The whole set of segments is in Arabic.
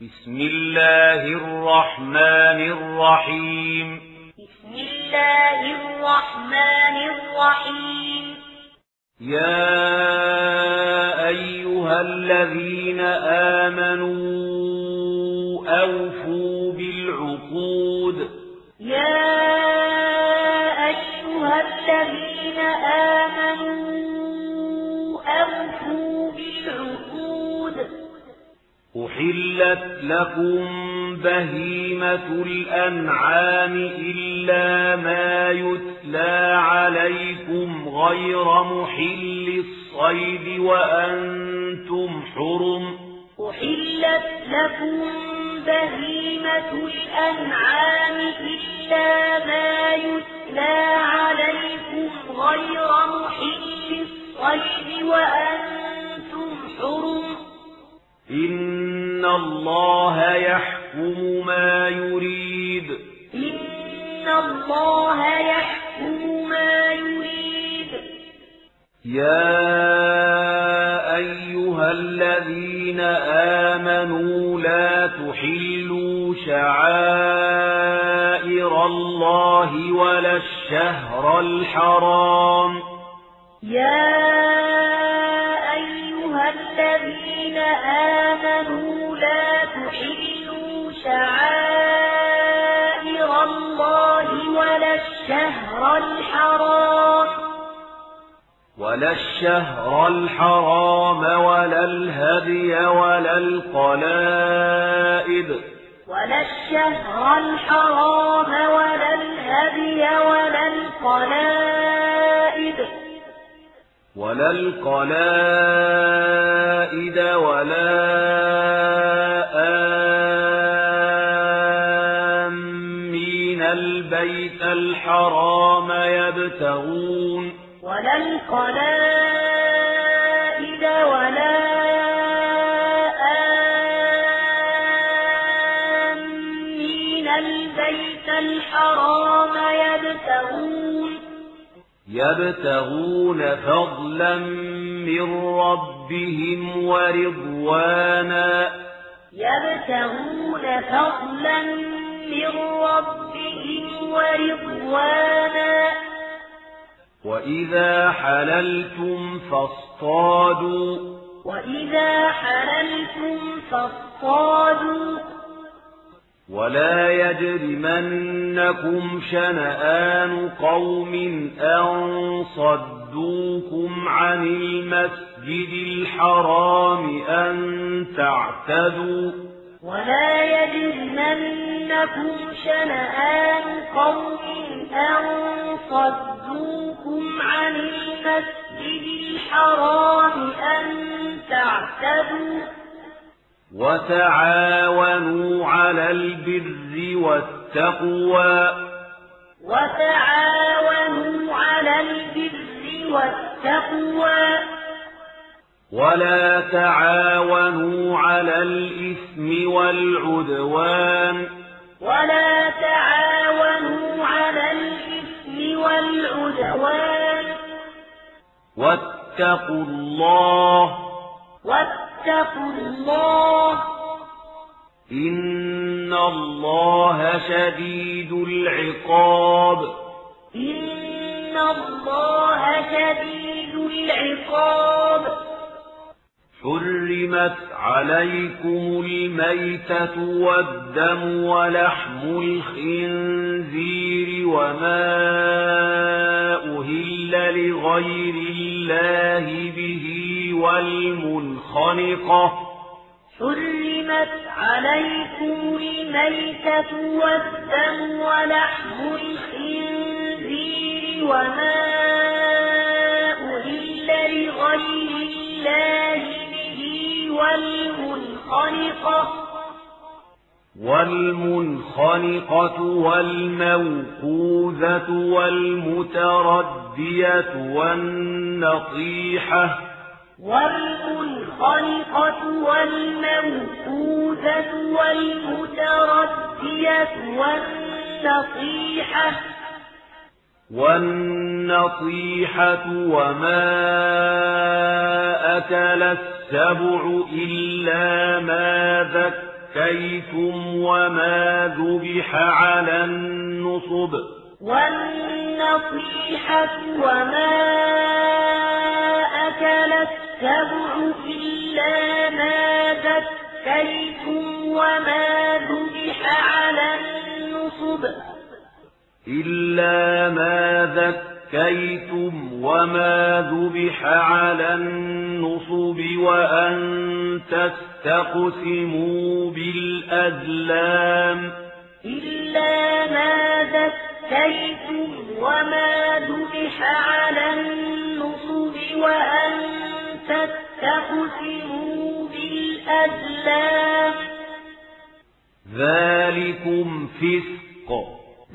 بسم الله الرحمن الرحيم. بسم الله الرحمن الرحيم. يا أيها الذين آمنوا أوفوا بالعقود. أحلت لكم بهيمة الأنعام إلا ما يتلى عليكم غير محل الصيد وأنتم حرم أحلت لكم بهيمة الأنعام إلا ما يتلى عليكم غير محل الصيد وأنتم حرم إن الله يحكم ما يريد إن الله يحكم ما يريد يا أيها الذين آمنوا لا تحلوا شعائر الله ولا الشهر الحرام يا أيها الذين آمنوا شعائر الله ولا الشهر الحرام. ولا الشهر الحرام ولا الهدي ولا القلائد. ولا الشهر الحرام ولا الهدي ولا القلائد. ولا القلائد ولا الحرام يبتغون ولا القلائد ولا آمين البيت الحرام يبتغون يبتغون فضلا من ربهم ورضوانا يبتغون فضلا من ربهم ورضوانا. وإذا حللتم فاصطادوا. وإذا حللتم فاصطادوا. ولا يجرمنكم شنآن قوم أن صدوكم عن المسجد الحرام أن تعتدوا. ولا يجرمنكم شنآن قوم أن صدوكم عن المسجد الحرام أن تعتدوا وتعاونوا على البر والتقوى وتعاونوا على البر والتقوى ولا تعاونوا على الإثم والعدوان ولا تعاونوا على الإثم والعدوان واتقوا الله واتقوا الله إن الله شديد العقاب إن الله شديد العقاب حرمت عليكم الميتة والدم ولحم الخنزير وما أهل لغير الله به والمنخنقة حرمت عليكم الميتة والدم ولحم الخنزير وما أهل لغير الله والمنخنقة. والمنخنقة والموقوذة والمتردية والنطيحة والمنخنقة والموقوذة والمتردية والنصيحة والنطيحة وما أكل السبع إلا ما زكيتم وما ذبح على النصب. والنصيحة وما أكل السبع إلا ما ذكيتم وما ذبح على النصب. إلا ما ذكيتم وما ذبح على النصب وأن تستقسموا بالأزلام إلا ما ذكيتم وما ذبح على النصب وأن تستقسموا بالأزلام ذلكم فسق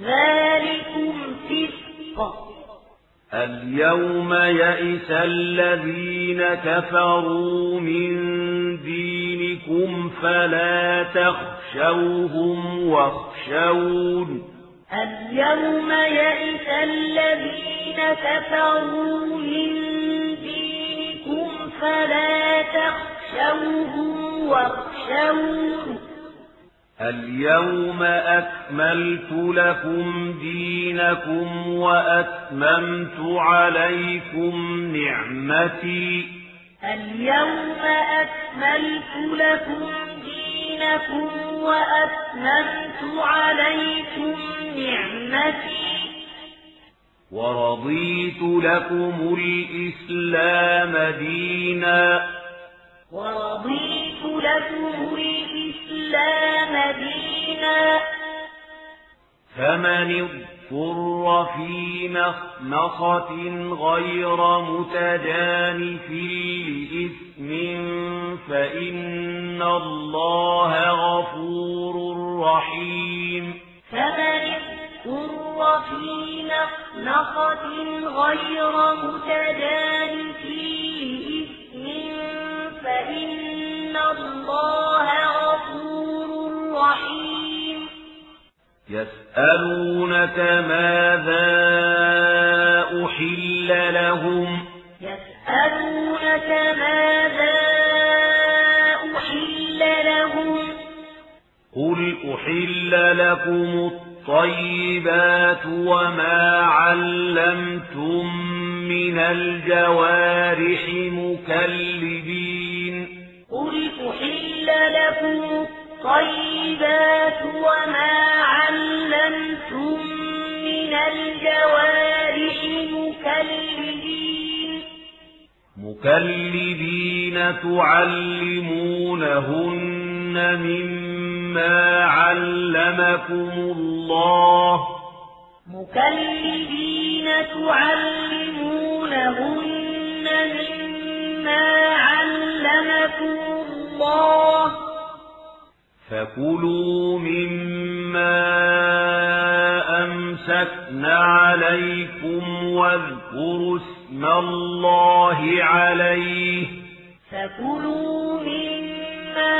ذلكم فسق اليوم يئس الذين كفروا من دينكم فلا تخشوهم واخشون. اليوم يئس الذين كفروا من دينكم فلا تخشوهم واخشون. اليوم أكملت لكم دينكم وأتممت عليكم نعمتي. اليوم أكملت لكم دينكم وأتممت عليكم نعمتي. ورضيت لكم الإسلام دينا. ورضيت لكم الإسلام دينا. فمن اضطر في مخنصة غير متجانف لإثم فإن الله غفور رحيم. فمن اضطر في مخنصة غير متجانف لإثم فإن الله غفور رحيم. يسألونك ماذا أحل لهم؟ يسألونك ماذا أحل لهم؟ قل أحل لكم الطيبات وما علمتم من الجوارح مكلبين. قل أحل لكم الطيبات وما علمتم من الجوارح مكلبين مكلبين تعلمونهن مما علمكم الله مكلبين تعلمونهن مما علمكم الله. فكلوا مما أمسكن عليكم واذكروا اسم الله عليه. فكلوا مما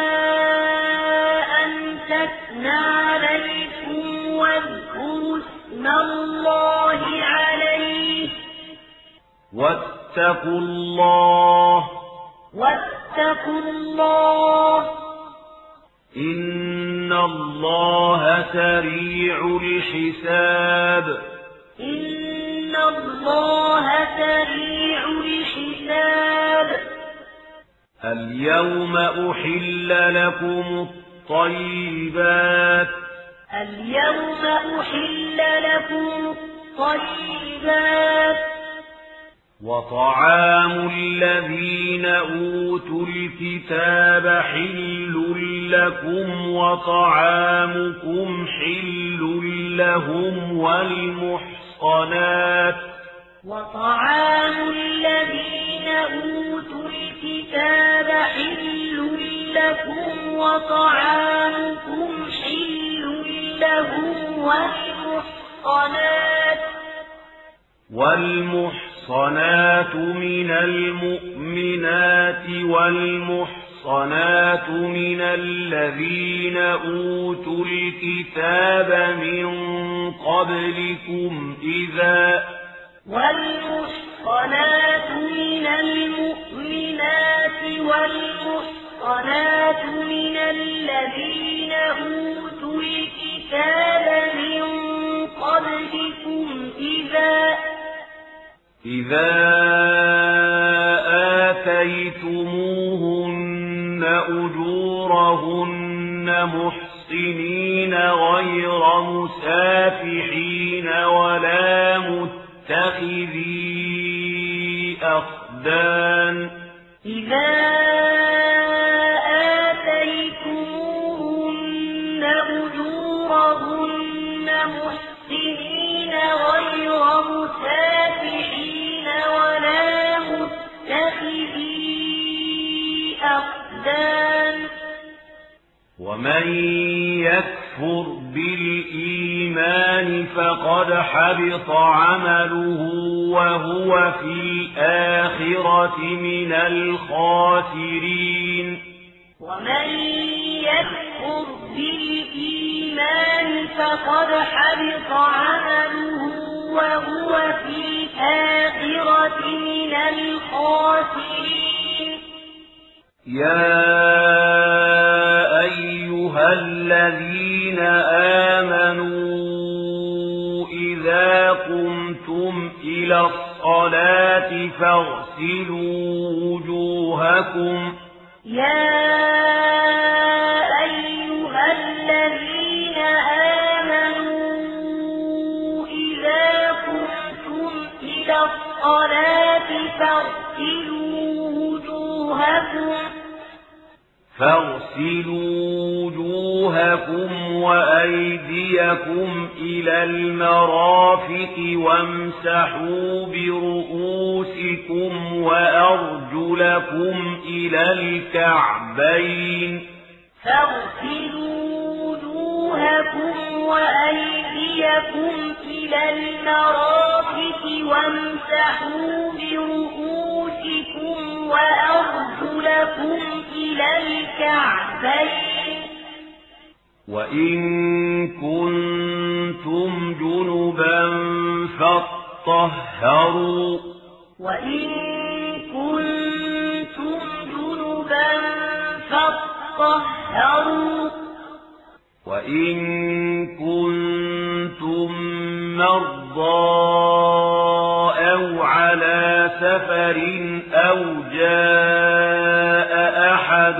أمسكن عليكم واذكروا اسم الله عليه. واتقوا الله. واتقوا الله. إن الله سريع الحساب. إن الله سريع الحساب. اليوم أحل لكم الطيبات. اليوم أحل لكم الطيبات. وطعام الذين أوتوا الكتاب حل لكم وطعامكم حل لهم والمحصنات وطعام الذين أوتوا الكتاب حل لكم وطعامكم حل لهم والمحصنات والمحصنات من المؤمنات والمحصنات من الذين أوتوا الكتاب من قبلكم إذا والمحصنات من المؤمنات والمحصنات من الذين الكتاب من قبلكم إذا إذا آتيتموهن أجورهن محسنين غير مسافحين ولا متخذي أخدان إذا محسنين غير أقدام ومن يكفر بالإيمان فقد حبط عمله وهو في الآخرة من الخاسرين. ومن يكفر بالإيمان فقد حبط عمله وهو في الآخرة من الخاسرين. يا أيها الذين آمنوا إذا قمتم إلى الصلاة فاغسلوا وجوهكم يا أيها الذين آمنوا إذا قمتم إلى الصلاة فاغسلوا وجوهكم فاغسلوا وجوهكم وأيديكم إلى المرافق وامسحوا برؤوسكم وأرجلكم إلى الكعبين. فاغسلوا وجوهكم وأيديكم إلى المرافق وامسحوا برؤوسكم وأرجلكم إلى الكعبين. وإن كنتم جنبا فاطهروا. وإن كنتم جنبا فاطهروا. وإن كنتم مرضى على سفر أو جاء أحد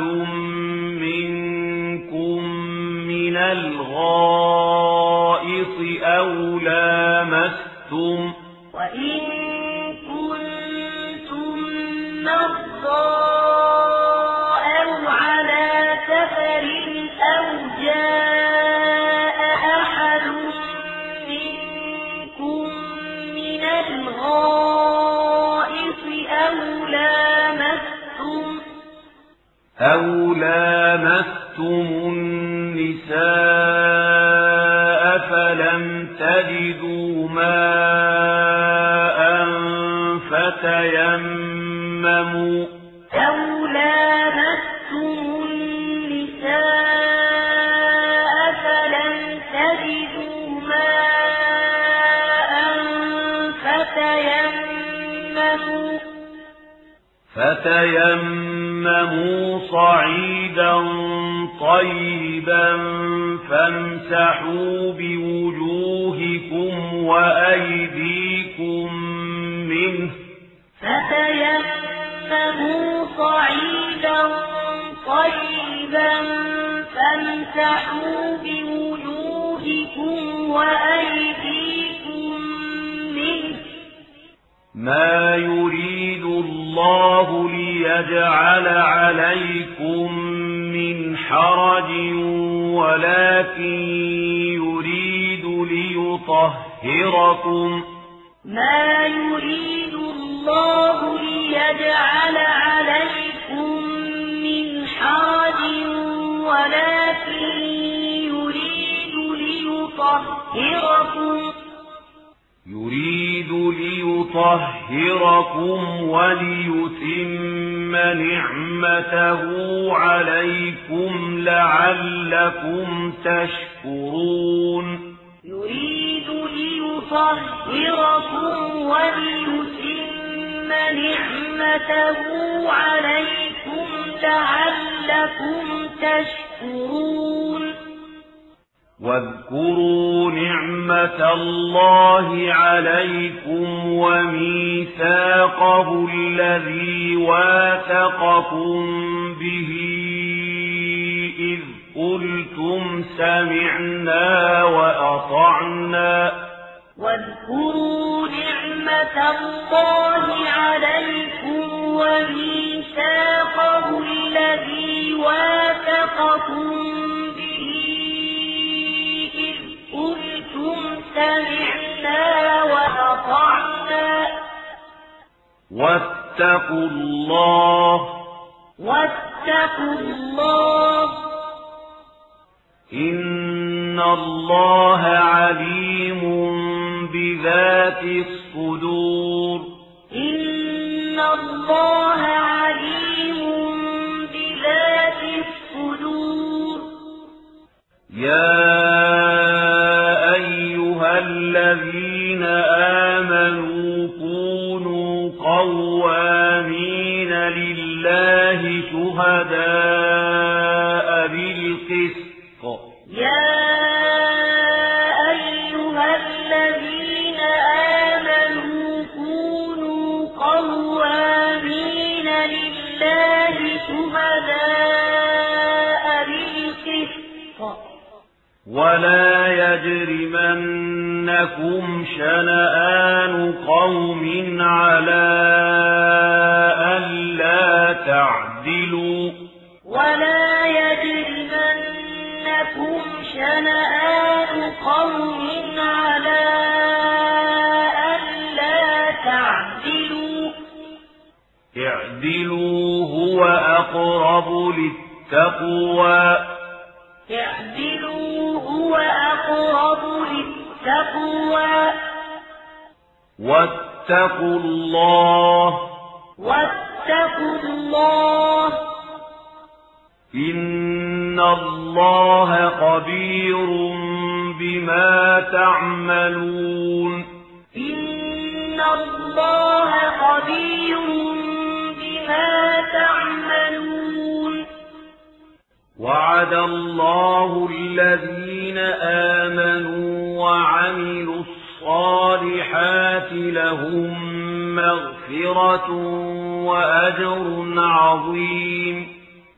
أو لامستم النساء فتيمموا صعيدا طيبا فامسحوا بوجوهكم وأيديكم منه. فتيمموا صعيدا طيبا فامسحوا بوجوهكم وأيديكم ما يريد الله ليجعل عليكم من حرج ولكن يريد ليطهركم ما يريد الله ليجعل عليكم من حرج ولكن يريد ليطهركم يريد ليطهركم وليتم نعمته عليكم لعلكم تشكرون. يريد ليطهركم وليتم نعمته عليكم لعلكم تشكرون. واذكروا نعمة الله عليكم وميثاقه الذي واثقكم به إذ قلتم سمعنا وأطعنا. واذكروا نعمة الله عليكم وميثاقه الذي واثقكم قلتم سمعنا وأطعنا. واتقوا الله. واتقوا الله. إن الله عليم بذات الصدور. إن الله عليم بذات الصدور. يا لله شهداء بالقسط. يا أيها الذين آمنوا كونوا قوامين لله شهداء بالقسط. ولا يجرمنكم شنآن قوم على ألا تعدلوا. شنآن قوم على ألا تعدلوا. اعدلوا هو أقرب للتقوى. اعدلوا هو أقرب للتقوى. واتقوا الله. واتقوا الله. إن الله خبير بما تعملون إن الله خبير بما تعملون وعد الله الذين آمنوا وعملوا الصالحات لهم مغفرة وأجر عظيم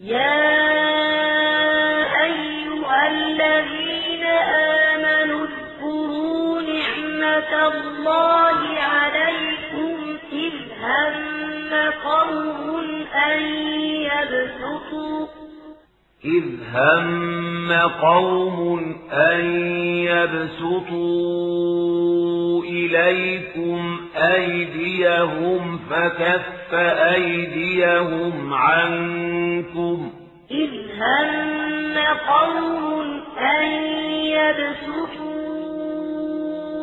يا أيها الذين آمنوا اذكروا نعمة الله عليكم إذ هم قوم أن يبسطوا إذ هم قوم أن يبسطوا إليكم أيديهم أيديهم عنكم. إذ هم قوم أن يبسطوا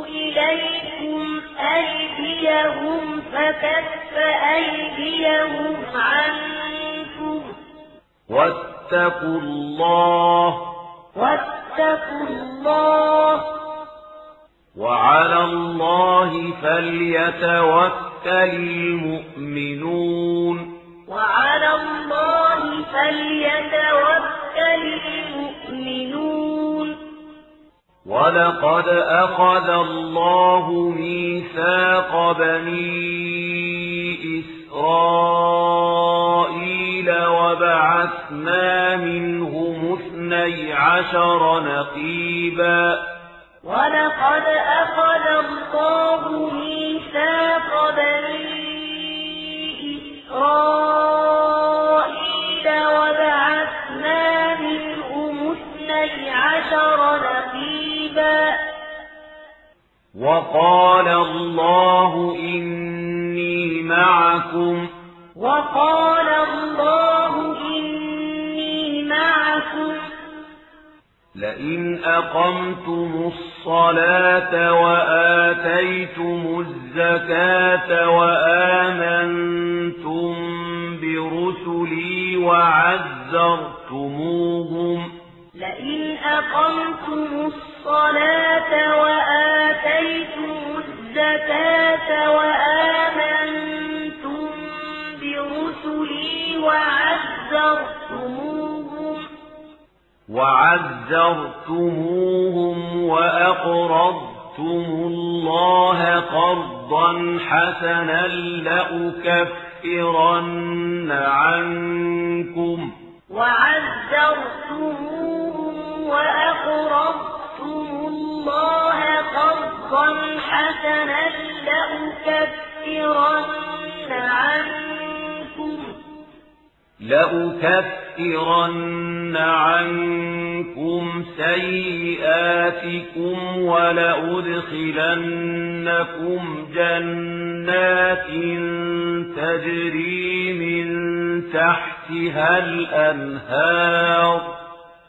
إليكم أيديهم فكف أيديهم عنكم. واتقوا الله. واتقوا الله. وعلى الله فليتوكل المؤمنون. وعلى الله فليتوكل المؤمنون. ولقد أخذ الله ميثاق بني إسرائيل وبعثنا منهم اثني عشر نقيبا. ولقد أخذ الله ميثاق بني إسرائيل وبعثنا منهم اثني عشر نقيبا وقال الله إني معكم وقال الله إني معكم لئن أقمتم الصلاة وآتيتم الزكاة وآمنتم برسلي وعزرتموهم لئن أقمتم الصلاة وآتيتم الزكاة وآمنتم برسلي وعزرتموهم وعزرتموهم وأقرضتم الله قرضا حسنا لأكفرن عنكم. وعزرتموهم وأقرضتم الله قرضا حسنا لأكفرن عنكم. لأكفرن عنكم سيئاتكم ولأدخلنكم جنات تجري من تحتها الأنهار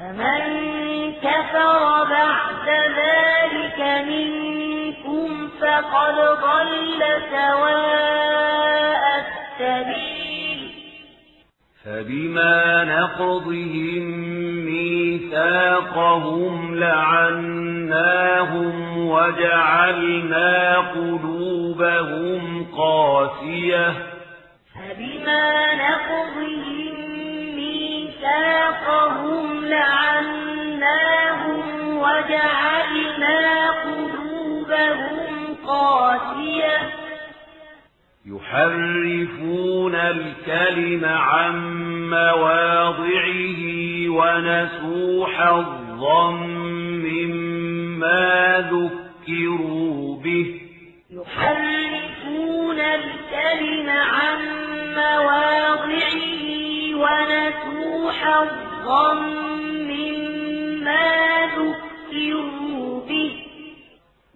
فمن كفر بعد ذلك منكم فقد ضل سواء السبيل. فبما نقضهم ميثاقهم لعناهم وجعلنا قلوبهم قاسية. فبما نقضهم ميثاقهم لعناهم وجعلنا قلوبهم قاسية. يحرفون الكلم عن مواضعه ونسوا حظا مما ذكروا به. يحرفون الكلم عن مواضعه ونسوا حظا مما ذكروا به.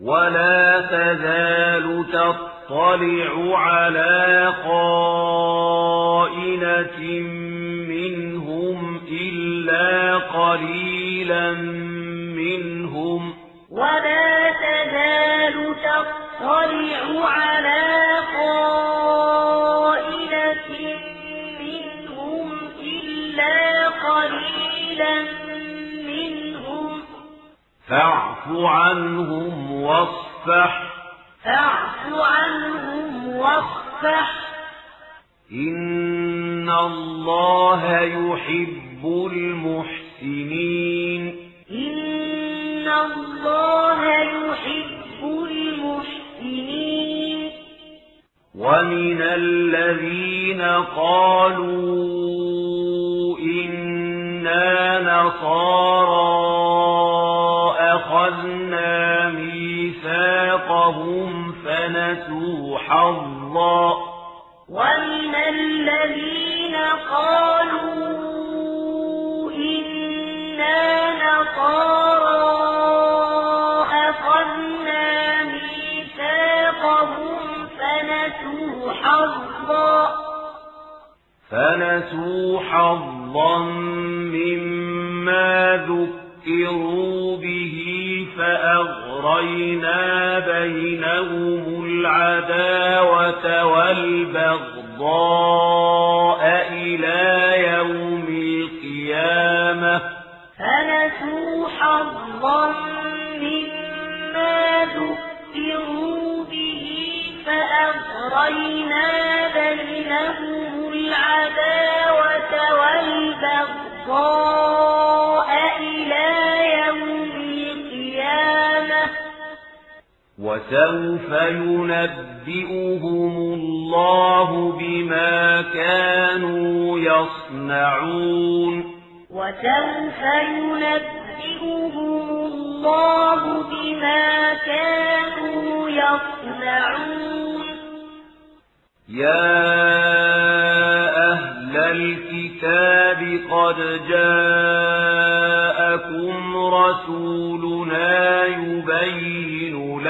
ولا تزال تطلع على خائنة منهم إلا قليلا منهم. ولا تزال تطلع على فاعف عنهم واصفح. فاعف عنهم واصفح. إن الله يحب المحسنين. إن الله يحب المحسنين. ومن الذين قالوا حظا. ومن الذين قالوا إنا نصارى أخذنا ميثاقهم فنسوا حظا. فنسوا حظا مما ذكروا به فأغرينا بينهم الْعَدَاوَةَ وَالْبَغْضَاءَ إِلَى يَوْمِ الْقِيَامَةِ. فَنَسُوا حَظًّا مِّمَّا ذُكِّرُوا بِهِ فَأَغْرَيْنَا بَيْنَهُمُ الْعَدَاوَةَ وَالْبَغْضَاءَ. وَسَوْفَ يُنَبِّئُهُمُ اللَّهُ بِمَا كَانُوا يَصْنَعُونَ. وَسَوْفَ يُنَبِّئُهُمُ اللَّهُ بِمَا كَانُوا يَصْنَعُونَ. يَا أَهْلَ الْكِتَابِ قَدْ جَاءَكُمْ رَسُولُنَا يُبَيِّنُ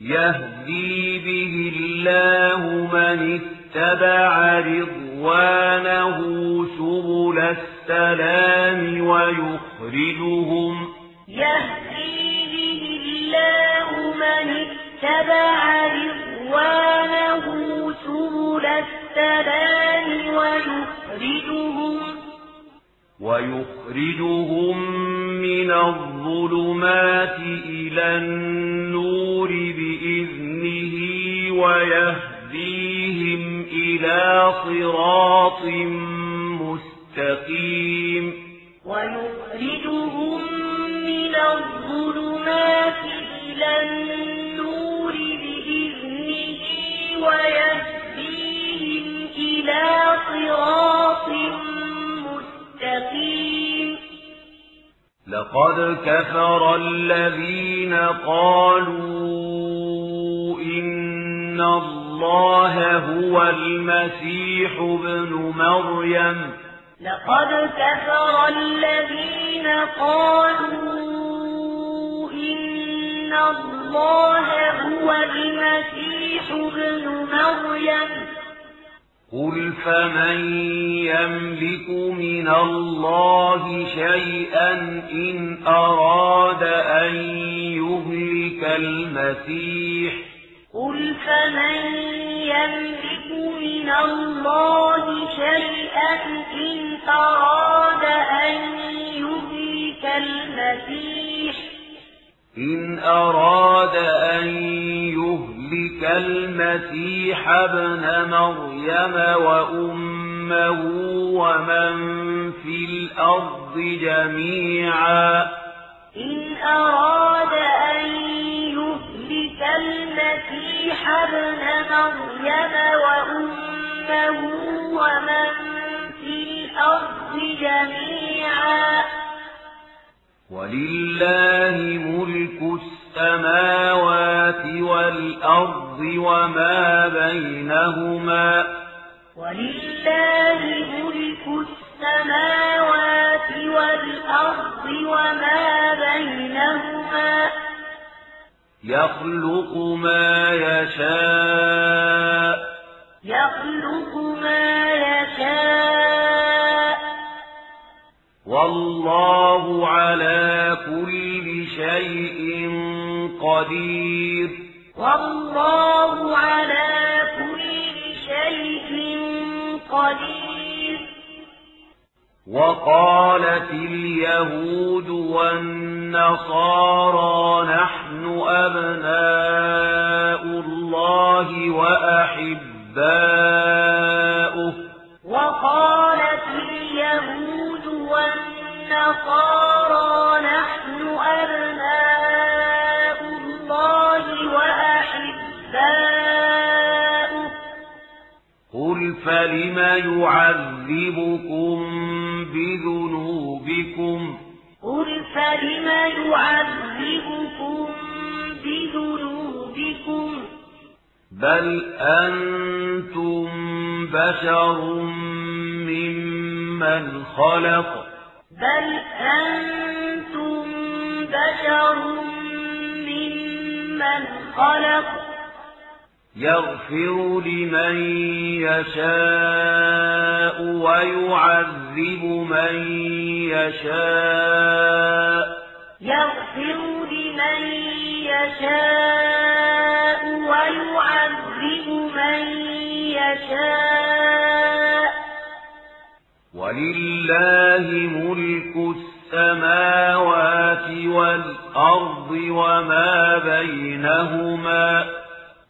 يَهْدِي بِهِ اللَّهُ مَنِ اتَّبَعَ رِضْوَانَهُ سُبُلَ السَّلَامِ وَيُخْرِجُهُمْ. يَهْدِي بِهِ اللَّهُ مَنِ اتَّبَعَ رِضْوَانَهُ سُبُلَ السَّلَامِ وَيُخْرِجُهُمْ. وَيُخْرِجُهُم مِّنَ الظُّلُمَاتِ إِلَى النُّورِ بِإِذْنِهِ وَيَهْدِيهِمْ إِلَى صِرَاطٍ مُّسْتَقِيمٍ. وَيُخْرِجُهُم مِّنَ الظُّلُمَاتِ إِلَى النُّورِ بِإِذْنِهِ وَيَهْدِيهِمْ إِلَى صِرَاطٍ مُّسْتَقِيمٍ لَقَدْ كَفَرَ الَّذِينَ قَالُوا إِنَّ اللَّهَ هُوَ الْمَسِيحُ ابْنُ مَرْيَمَ. لقد كفر الذين قالوا إن الله هو المسيح ابن مريم. قُلْ فَمَن يَمْلِكُ مِنَ اللَّهِ شَيْئًا إِنْ أَرَادَ أَن يُهْلِكَ الْمَسِيحَ قل فمن يملك من الله شيئا إن أراد أن يهلك المسيح إن أراد أن يهلك المسيح ابن مريم وأمه ومن في الأرض جميعا. إن أراد أن يهلك المسيح ابن مريم وأمه ومن في الأرض جميعا. ولله ملك السماوات والأرض وما بينهما ولله ملك السماوات والأرض وما بينهما يخلق ما يشاء يخلق ما يشاء والله على كل شيء قدير. والله على كل شيء قدير. وقالت اليهود والنصارى نحن أبناء الله وأحباؤه. وقالت اليهود والنصارى نحن أبناء النساء قل فلم يعذبكم بذنوبكم؟ قل فلم يعذبكم بذنوبكم؟ بل أنتم بشر ممن خلق. بل أنتم بشر ممن خلق. يغفر لمن يشاء ويعذب من يشاء. يغفر لمن يشاء ويعذب من يشاء. ولله ملك السماوات والأرض وما بينهما.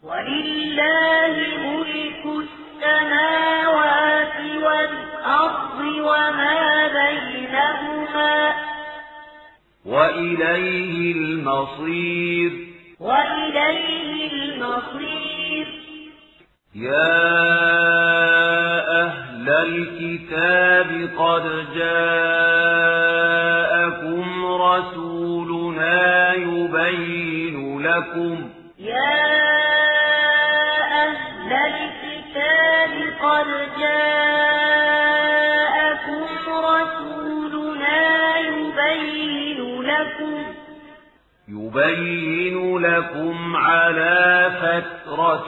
ولله ملك السماوات والأرض وما بينهما وإليه المصير. وإليه المصير. يا أهل الكتاب قد جاءكم رسولنا يبين لكم. يا أهل الكتاب قد جاءكم رسولنا يبين لكم يبين لكم على فترة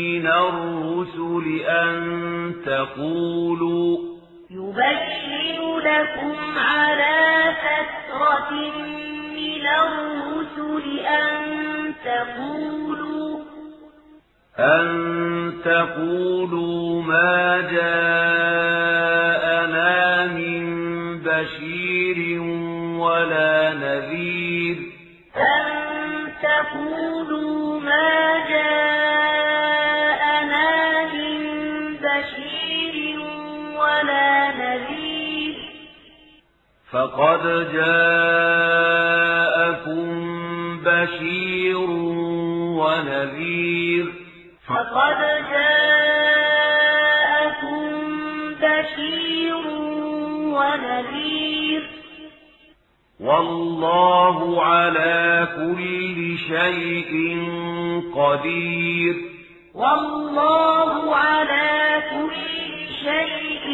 من الرسل أن تقولوا يبين لكم على فترة من الرسل أن تقولوا أن تقولوا ما جاءنا من بشير ولا نذير أن تقولوا ما جاءنا من بشير ولا نذير فقد جاءكم بشير ونذير فقد جاءكم بشير ونذير. والله على كل شيء قدير. والله على كل شيء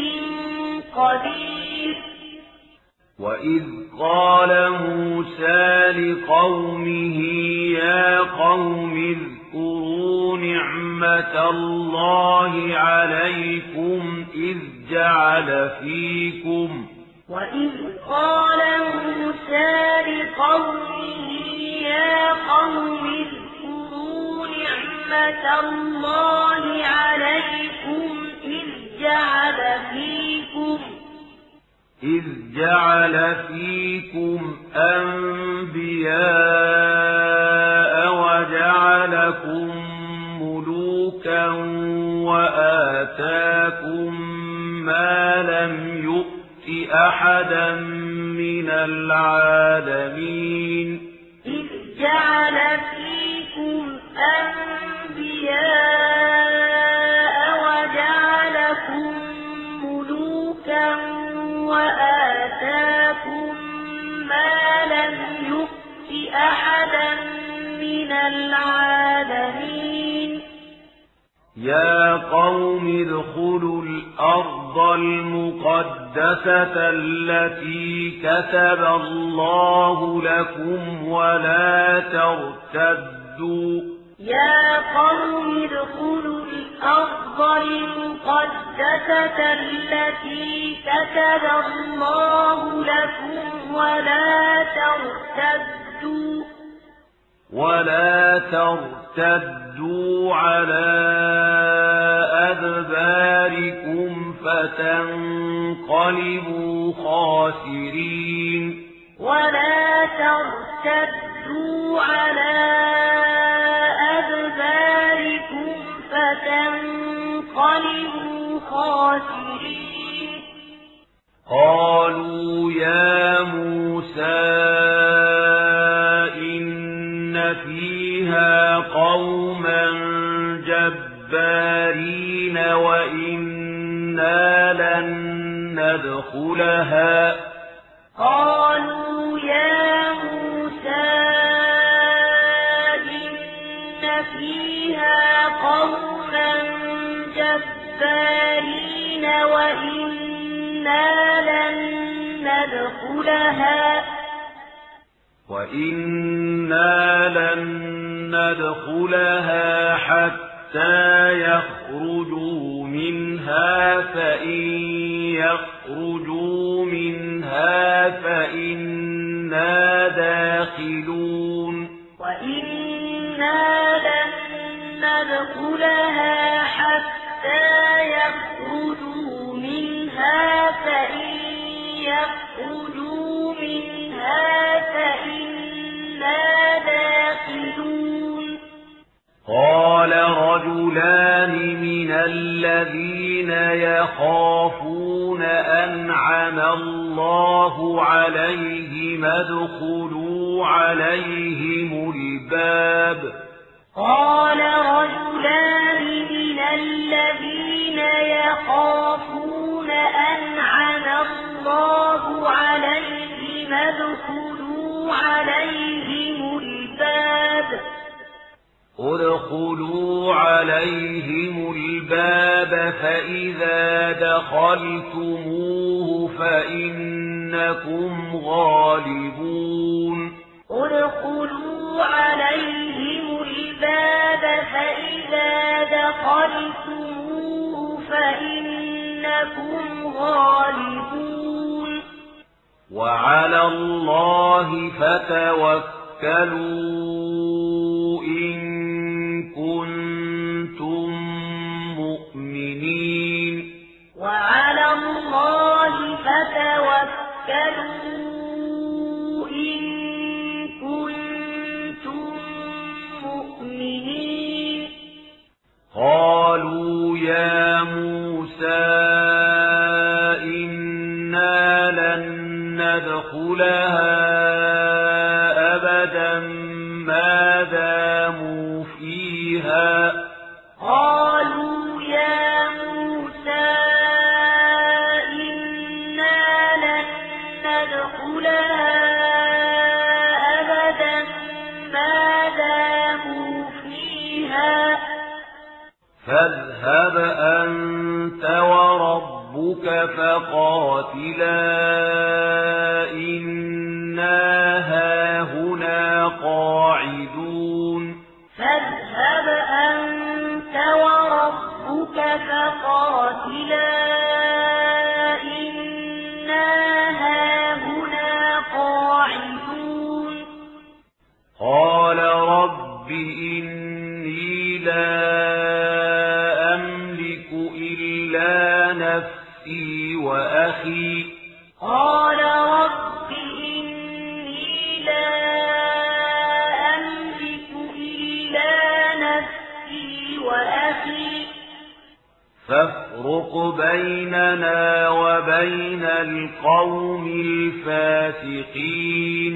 قدير. وإذ قال موسى لقومه يا قوم اذكروا نعمة الله عليكم إذ جعل فيكم وإذ قال موسى لقومه يا قوم اذكروا نعمة الله عليكم إذ جعل فيكم إذ جعل فيكم أنبياء وجعلكم وآتاكم ما لم يؤت أحدا من العالمين. إذ جعل فيكم أنبياء وجعلكم ملوكا وآتاكم ما لم يؤت أحدا من العالمين. يا قوم ادخلوا الأرض المقدسة التي كتب الله لكم ولا ترتدوا. يا قوم ادخلوا الأرض المقدسة التي كتب الله لكم ولا ترتدوا. ولا ترتدوا على أدباركم فتنقلبوا خاسرين ولا ترتدوا على أدباركم فتنقلبوا خاسرين قالوا يا موسى قوما جبارين وإن إنا لن ندخلها قالوا يا موسى إن فيها قوما جبارين وإنا لن ندخلها وإنا لن ندخلها حتى يخرجوا منها فإن يخرجوا منها فإنا داخلون وإنا لن ندخلها حتى يخرجوا منها فإن يخرجوا منها فإنا داخلون. قال رجلان من الذين يخافون أنعم الله عليهم ادخلوا عليهم الباب. قال رجلان من الذين يخافون أنعم الله عليهم ادخلوا عليهم الباب. ادخلوا عليهم الباب فإذا دخلتموه فإنكم غالبون. ادخلوا عليهم الباب فإذا دخلتموه فإنكم غالبون. وعلى الله فتوكلوا إن كنتم مؤمنين. وعلى الله فتوكلوا إن كنتم مؤمنين. قالوا يا موسى ندخلها أبدا ما داموا فيها. قالوا يا موسى إنا لن ندخلها أبدا ما داموا فيها. فاذهب أنت وربك فقاتلا القوم الفاسقين.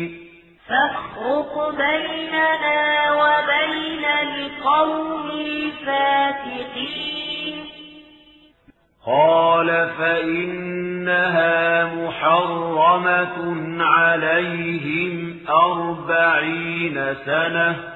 فافرق بيننا وبين القوم الفاسقين. قال فإنها محرمة عليهم أربعين سنة.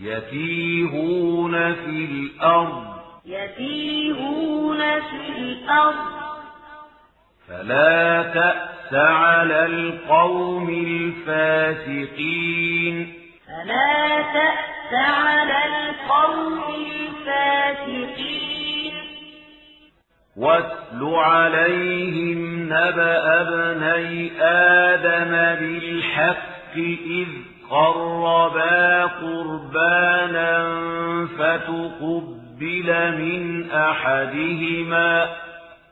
يتيهون في الأرض يتيهون في الأرض فلا تأس على القوم الفاسقين فلا تأس على القوم الفاسقين واتل عليهم نبأ ابني آدم بالحق إذ قربا قربانا فتقبل من أحدهما.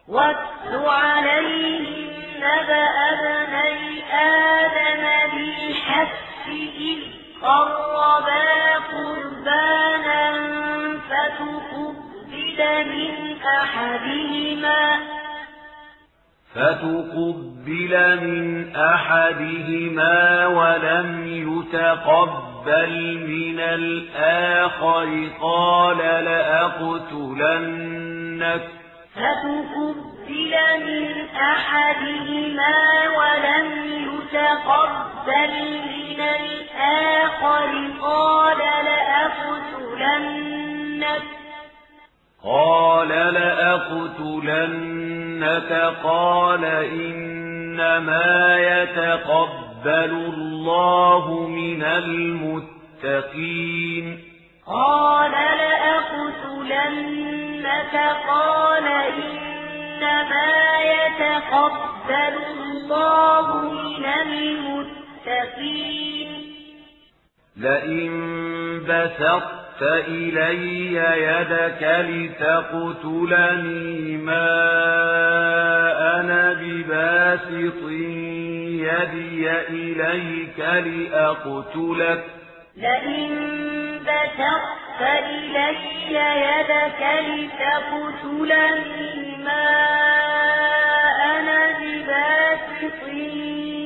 واتل عليهم نبأ ابني آدم بالحق إذ قربا قربانا فتقبل من أحدهما. فتقبل من أحدهما ولم يتقبل من الآخر قال لأقتلنك فتقبل من أحدهما ولم يتقبل من الآخر قال لأقتلنك قال لأقتلنك قال إنما يتقبل الله من المتقين. قال لأقتلنك قال إنما يتقبل الله من المتقين. لئن بسطت إلي يدك لتقتلني ما أنا بباسط يدي إليك لأقتلك. لئن بسطت إلي يدك لتقتلني ما أنا بباسط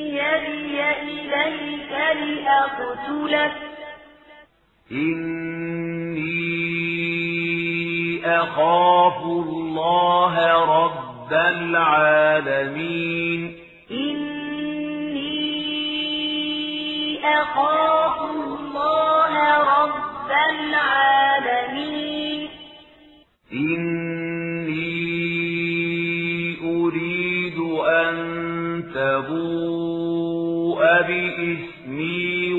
يدي إليك لأقتلك. إني أخاف الله رب العالمين إني أخاف الله رب العالمين إني أريد أن تبوء بإسمي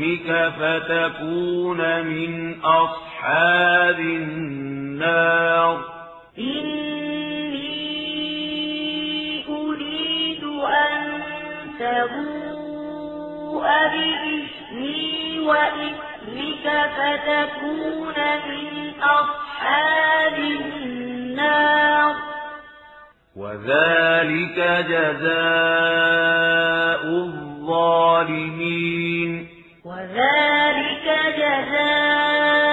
وإسمك فتكون من أصحاب النار. إني أريد أن تبوء بإسمي وإسمك فتكون من أصحاب النار. وذلك جزاء الظالمين. وذلك جزاء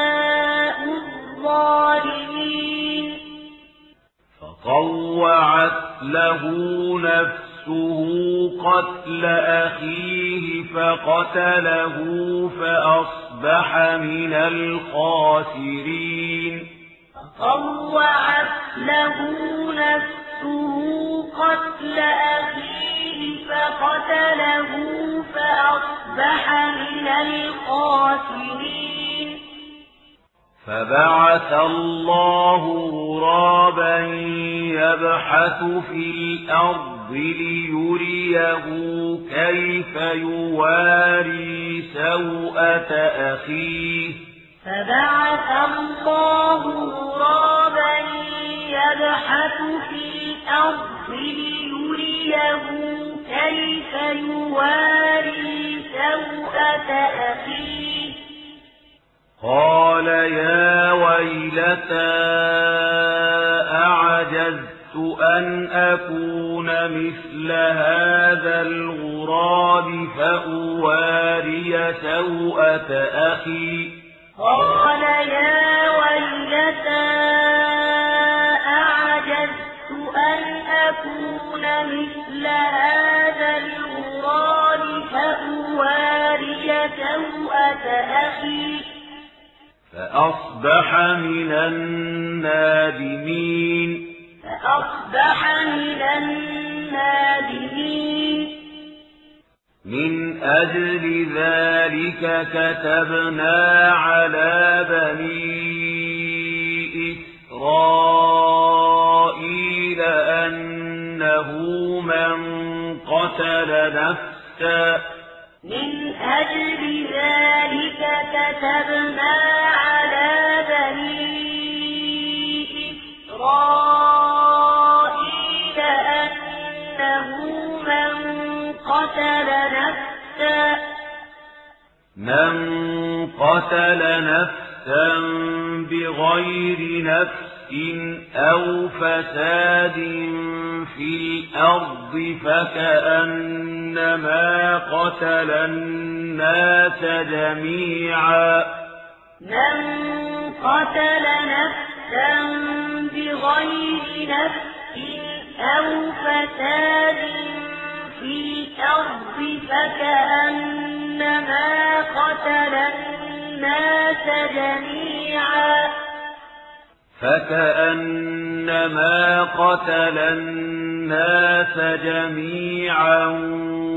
الظالمين. فطوعت له نفسه قتل أخيه فقتله فأصبح من الخاسرين. طوعت له نفسه قتل أخيه فقتله فأصبح من الخاسرين. فبعث الله غرابا يبحث في الأرض ليريه كيف يواري سوءة أخيه. فبعث الله غرابا يبحث في الأرض ليريه كيف يواري سوءة أخيه؟ قال يا ويلتى أعجزت أن أكون مثل هذا الغراب فأواري سوءة أخي؟ قال يا ويلتى أن أكون مثل هذا الغراب فأواري سوءة أخي. فأصبح من النادمين. فأصبح من النادمين. من أجل ذلك كتبنا على بني إسرائيل. أنه من قتل نفسا. من أجل ذلك كتبنا على بني إسرائيل أنه من قتل نفسا. من قتل نفسا بغير نفس أو فساد في الأرض فكأنما قتل الناس جميعا. من قتل نفسا بغير نفس أو فساد في الأرض فكأنما قتل الناس جميعا. فكأنما قتل الناس جميعا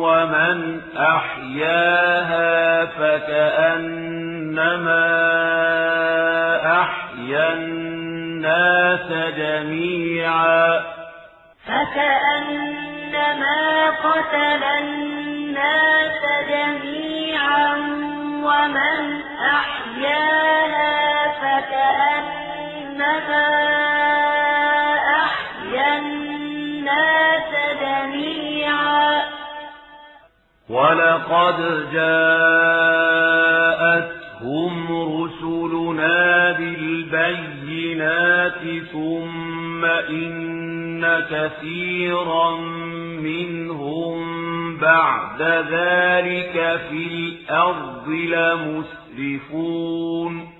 ومن أحياها فكأنما أحيا الناس جميعا فكأنما قتل الناس جميعا ومن أحياها فكأنما أحيا الناس جميعا. ولقد جاءتهم رسلنا بالبينات ثم إن كثيرا منهم بعد ذلك في الأرض لمسرفون.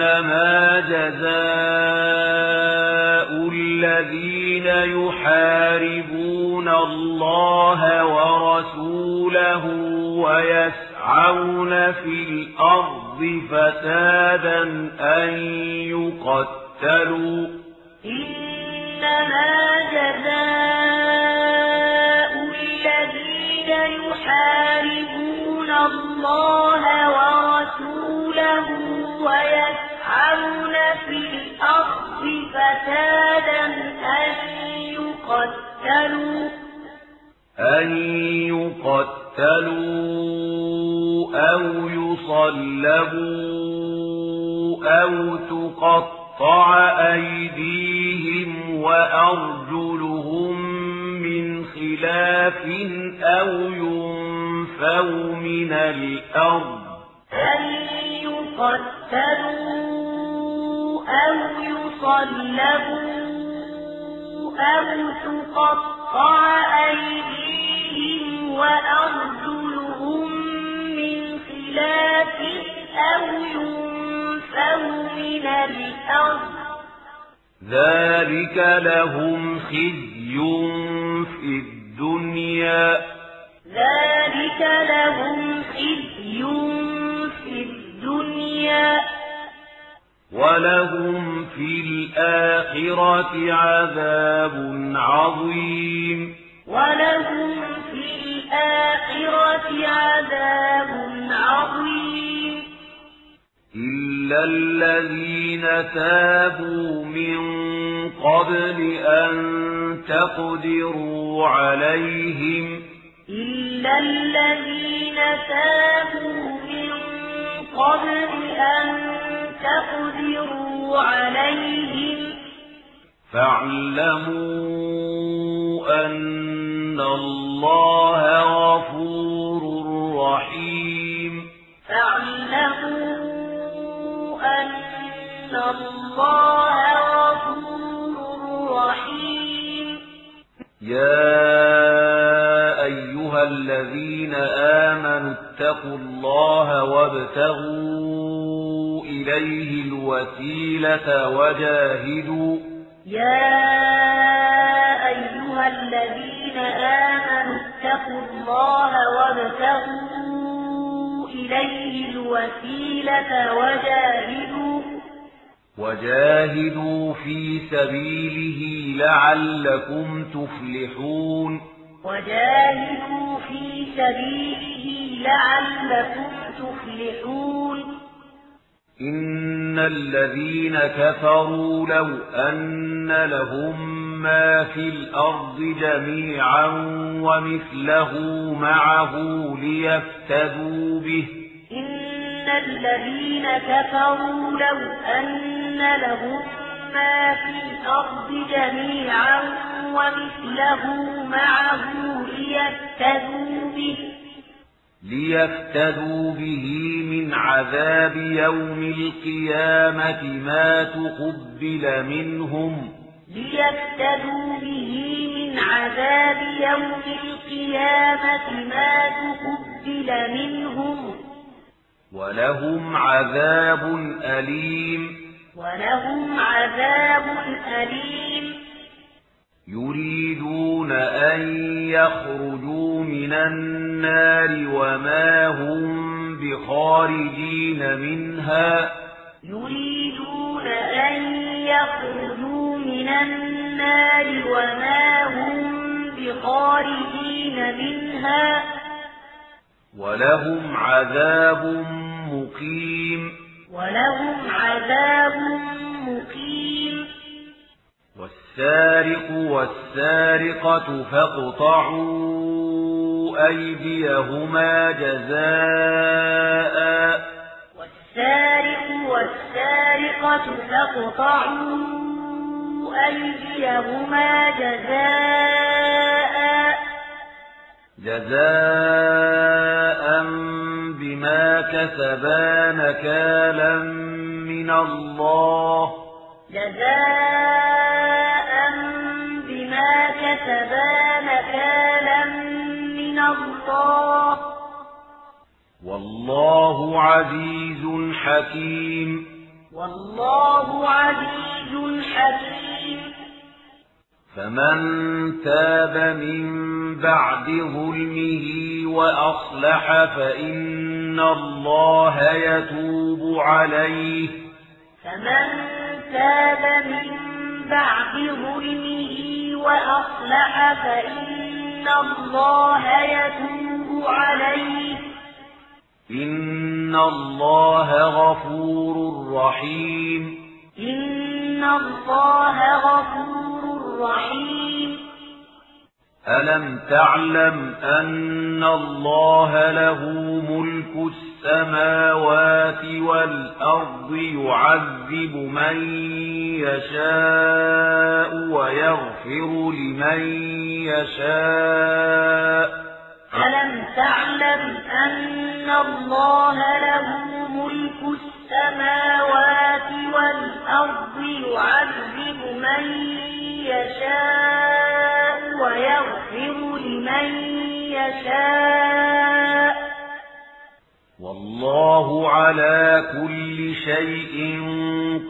إنما جزاء الذين يحاربون الله ورسوله ويسعون في الأرض فسادا أن يقتلوا. إنما جزاء الذين يحاربون الله فسادا أن يقتلوا أن يقتلوا أو يصلبوا أو تقطع أيديهم وأرجلهم من خلاف أو ينفوا من الأرض أن يقتلوا أو يصلبوا أو تقطع أيديهم وأرجلهم من خلاف أو ينفوا من الأرض ذلك لهم خزي في الدنيا ذلك لهم خزي في الدنيا ولهم في الآخرة عذاب عظيم. ولهم في الآخرة عذاب عظيم. إلا الذين تابوا من قبل أن تقدروا عليهم. إلا الذين تابوا من قبل أن تقدروا عليهم. فاعلموا أن الله غفور رحيم. فاعلموا أن الله غفور رحيم. يا أيها الذين آمنوا اتقوا الله وابتغوا إليه الوسيلة وجاهدوا. يا أيها الذين آمنوا اتقوا الله وابتغوا إليه الوسيلة وجاهدوا. وجاهدوا في سبيله لعلكم تفلحون. وجاهدوا في سبيله لعلكم تفلحون. إن الذين كفروا لو أن لهم ما في الأرض جميعا ومثله معه ليفتدوا به إن الذين كفروا لو أن لهم ما في الأرض جميعا ومثله معه ليفتدوا به ليفتدوا به من عذاب يوم القيامة ما تقبل منهم. ليفتدوا به من عذاب يوم القيامة ما تقبل منهم. ولهم عذاب أليم. ولهم عذاب أليم. يريدون أن يخرجوا من النار وما هم بخارجين منها. يريدون أن يخرجوا من النار وما هم بخارجين منها. ولهم عذاب مقيم. ولهم عذاب مقيم. والسارق والسارقة فاقطعوا أيديهما جزاء. والسارق والسارقة فاقطعوا أيديهما جزاء. جزاء بما كسبا نكالا من الله. جزاء بما كسبا نكالا من الله والله عزيز حكيم والله عزيز حكيم فمن تاب من بعد ظلمه وأصلح فإن الله يتوب عليه فمن تاب من بعد ظلمه وأصلح فإن الله يتوب عليه. إن الله غفور رحيم. إن الله غفور رحيم. ألم تعلم أن الله له ملك السماوات والأرض يعذب من يشاء ويغفر لمن يشاء ألم تعلم أن الله له ملك السماوات والأرض يعذب من يشاء ويغفر لمن يشاء. والله على كل شيء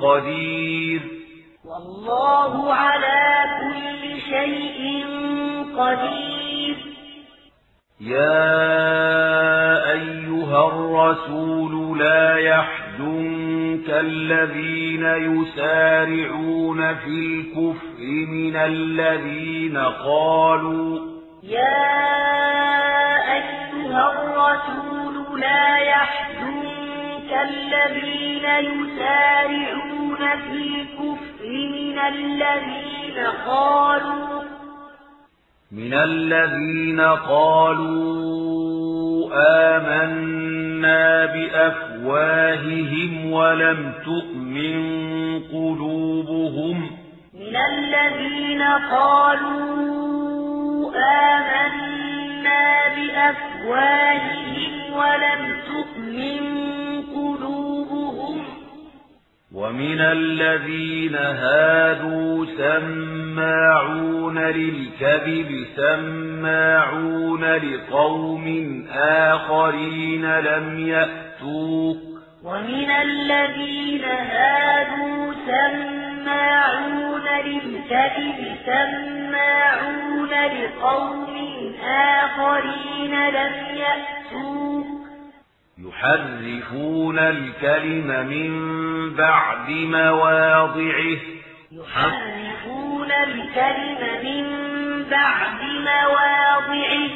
قدير. والله على كل شيء قدير. يا أيها الرسول لا يحزنك الذين يسارعون في الكفر من الذين قالوا يا أيها الرسول لا يحزنك الذين يسارعون في الكفر من الذين قالوا من الذين قالوا آمنا بأفواههم ولم تؤمن قلوبهم. من الذين قالوا آمنا بأفواههم ولم تؤمن ومن الذين هادوا سماعون للكذب سماعون لقوم آخرين لم يأتوك. ومن الذين هادوا سماعون للكذب سماعون لقوم آخرين لم يأتوك. يحرفون الكلم من بعد مواضعه. يحرفون الكلم من بعد مواضعه.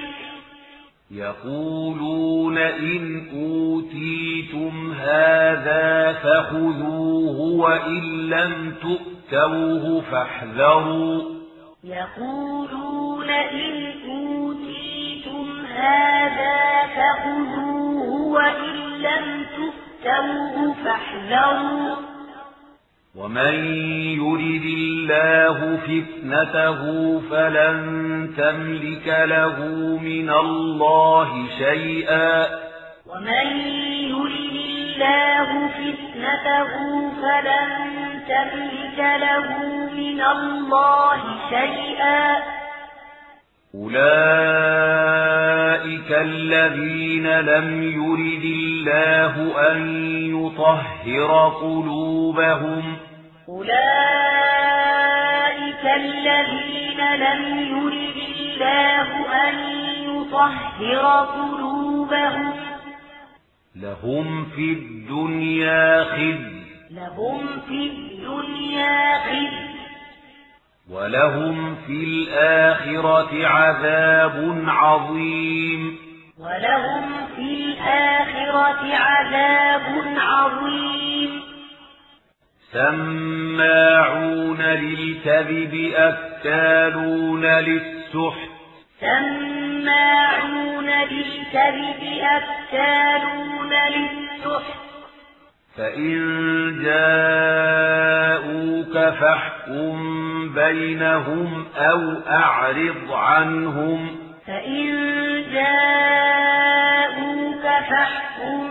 يقولون إن أوتيتم هذا فخذوه وإن لم تؤتوه فاحذروا. يقولون إن أوتيتم هذا فخذوه وإن لم تؤتوه فاحذروا. ومن يرد الله فتنته فلن تملك له من الله شيئا. ومن يرد الله فتنته فلن تملك له من الله شيئا. أولئك الذين لم يرد الله أن يطهر قلوبهم أولئك الذين لم يرد الله أن يطهر قلوبهم لهم في الدنيا خزي لهم في الدنيا خزي ولهم في الآخرة عذاب عظيم. ولهم في الآخرة عذاب عظيم. سماعون للكذب أكالون للسحت. سماعون للكذب أكالون للسحت. فإن جاءوك فاحكم بينهم أو أعرض عنهم فإن جاءوك فاحكم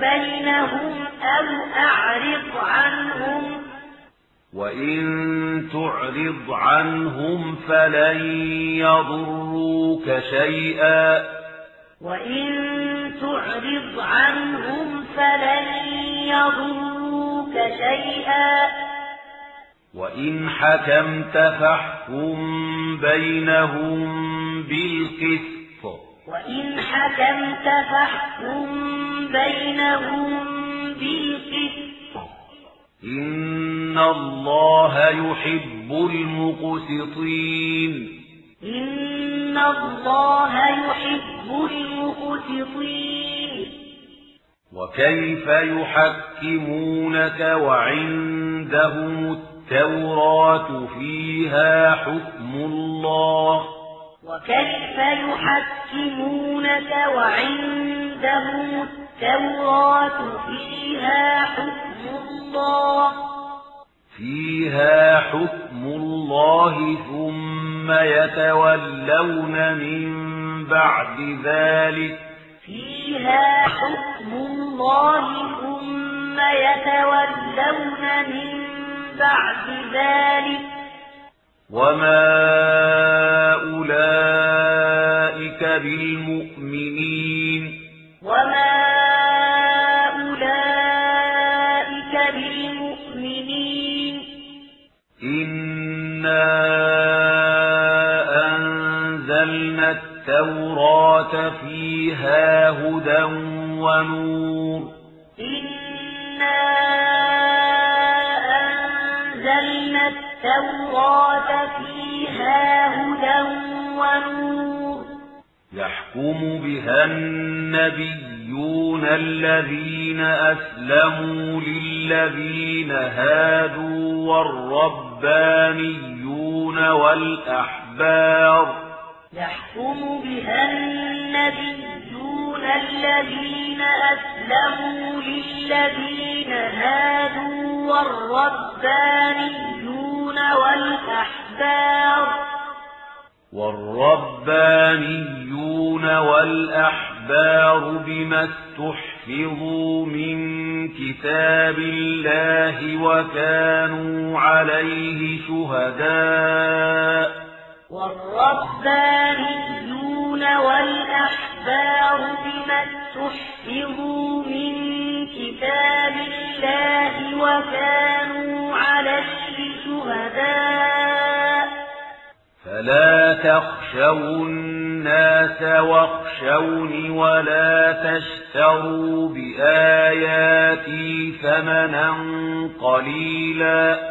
بينهم أو أعرض عنهم وإن تعرض عنهم فلن يضروك شيئا وإن تعرض عنهم فلن يضروك شيئا. وإن حكمت فاحكم بينهم بالقسط. وإن حكمت فاحكم بينهم بالقسط. إن الله يحب المقسطين. إن الله يحب المقسطين. وكيف يحكمونك وعندهم التوراة فيها حكم الله؟ وكيف يحكمونك وعندهم التوراة فيها حكم الله؟ فيها حكم الله ثم يتولون من بعد ذلك فيها حكم الله ثم يتولون من بعد ذلك. وما أولئك بالمؤمنين. وما أولئك بالمؤمنين. إنا أنزلنا التوراة فيها هدى ونور. إنا أنزلنا التوراة فيها هدى ونور. يحكم بها النبيون الذين أسلموا للذين هادوا والربانيون والأحبار. يحكم بها النبيون الذين أسلموا للذين هادوا والربانيون والأحبار والربانيون والأحبار بما استحفظوا من كتاب الله وكانوا عليه شهداء والربانيون والأحبار بما استحفظوا من كتاب الله وكانوا عليه شهداء. فلا تخشوا الناس واخشوني ولا تشتروا بآياتي ثمنا قليلا.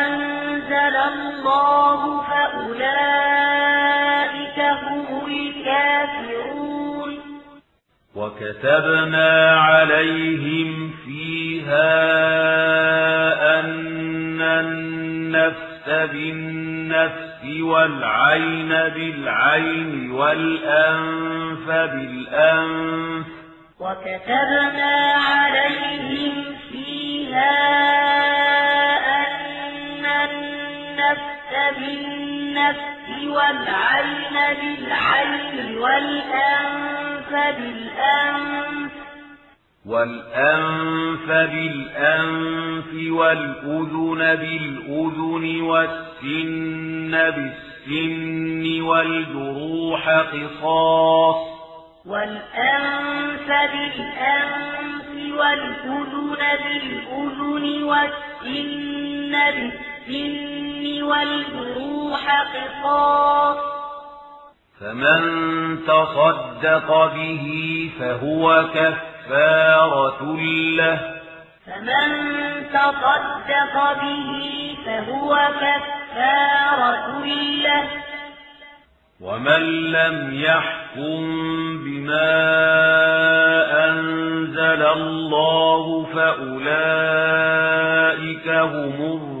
الله فأولئك هم الكافرون. وكتبنا عليهم فيها أن النفس بالنفس والعين بالعين والأنف بالأنف. وكتبنا عليهم فيها أن النفس بالنفس والعين بالعين والأنف بالأنف والأنف بالأنف والأذن بالأذن والسن بالسن والجروح قصاص والأنف بالأنف والأذن بالأذن والسن بالسن والجروح قصاص فمن تصدق به فهو كفارة له. فمن تصدق به فهو كفارة له. ومن لم يحكم بما أنزل الله فأولئك هم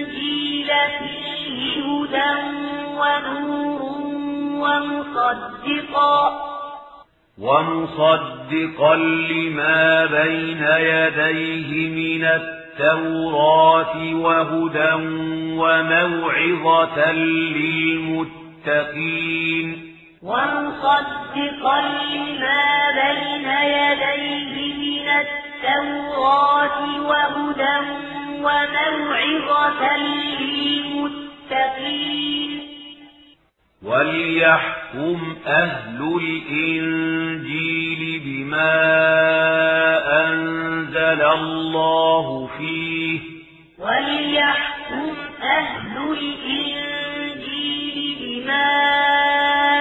فيه هدى ونور ومصدقا. ومصدقا لما بين يديه من التوراة وهدى وموعظة للمتقين. ومصدقا لما بين يديه من التوراة وهدى وموعظة للمتقين. وليحكم أهل الإنجيل بما أنزل الله فيه. وليحكم أهل الإنجيل بما أنزل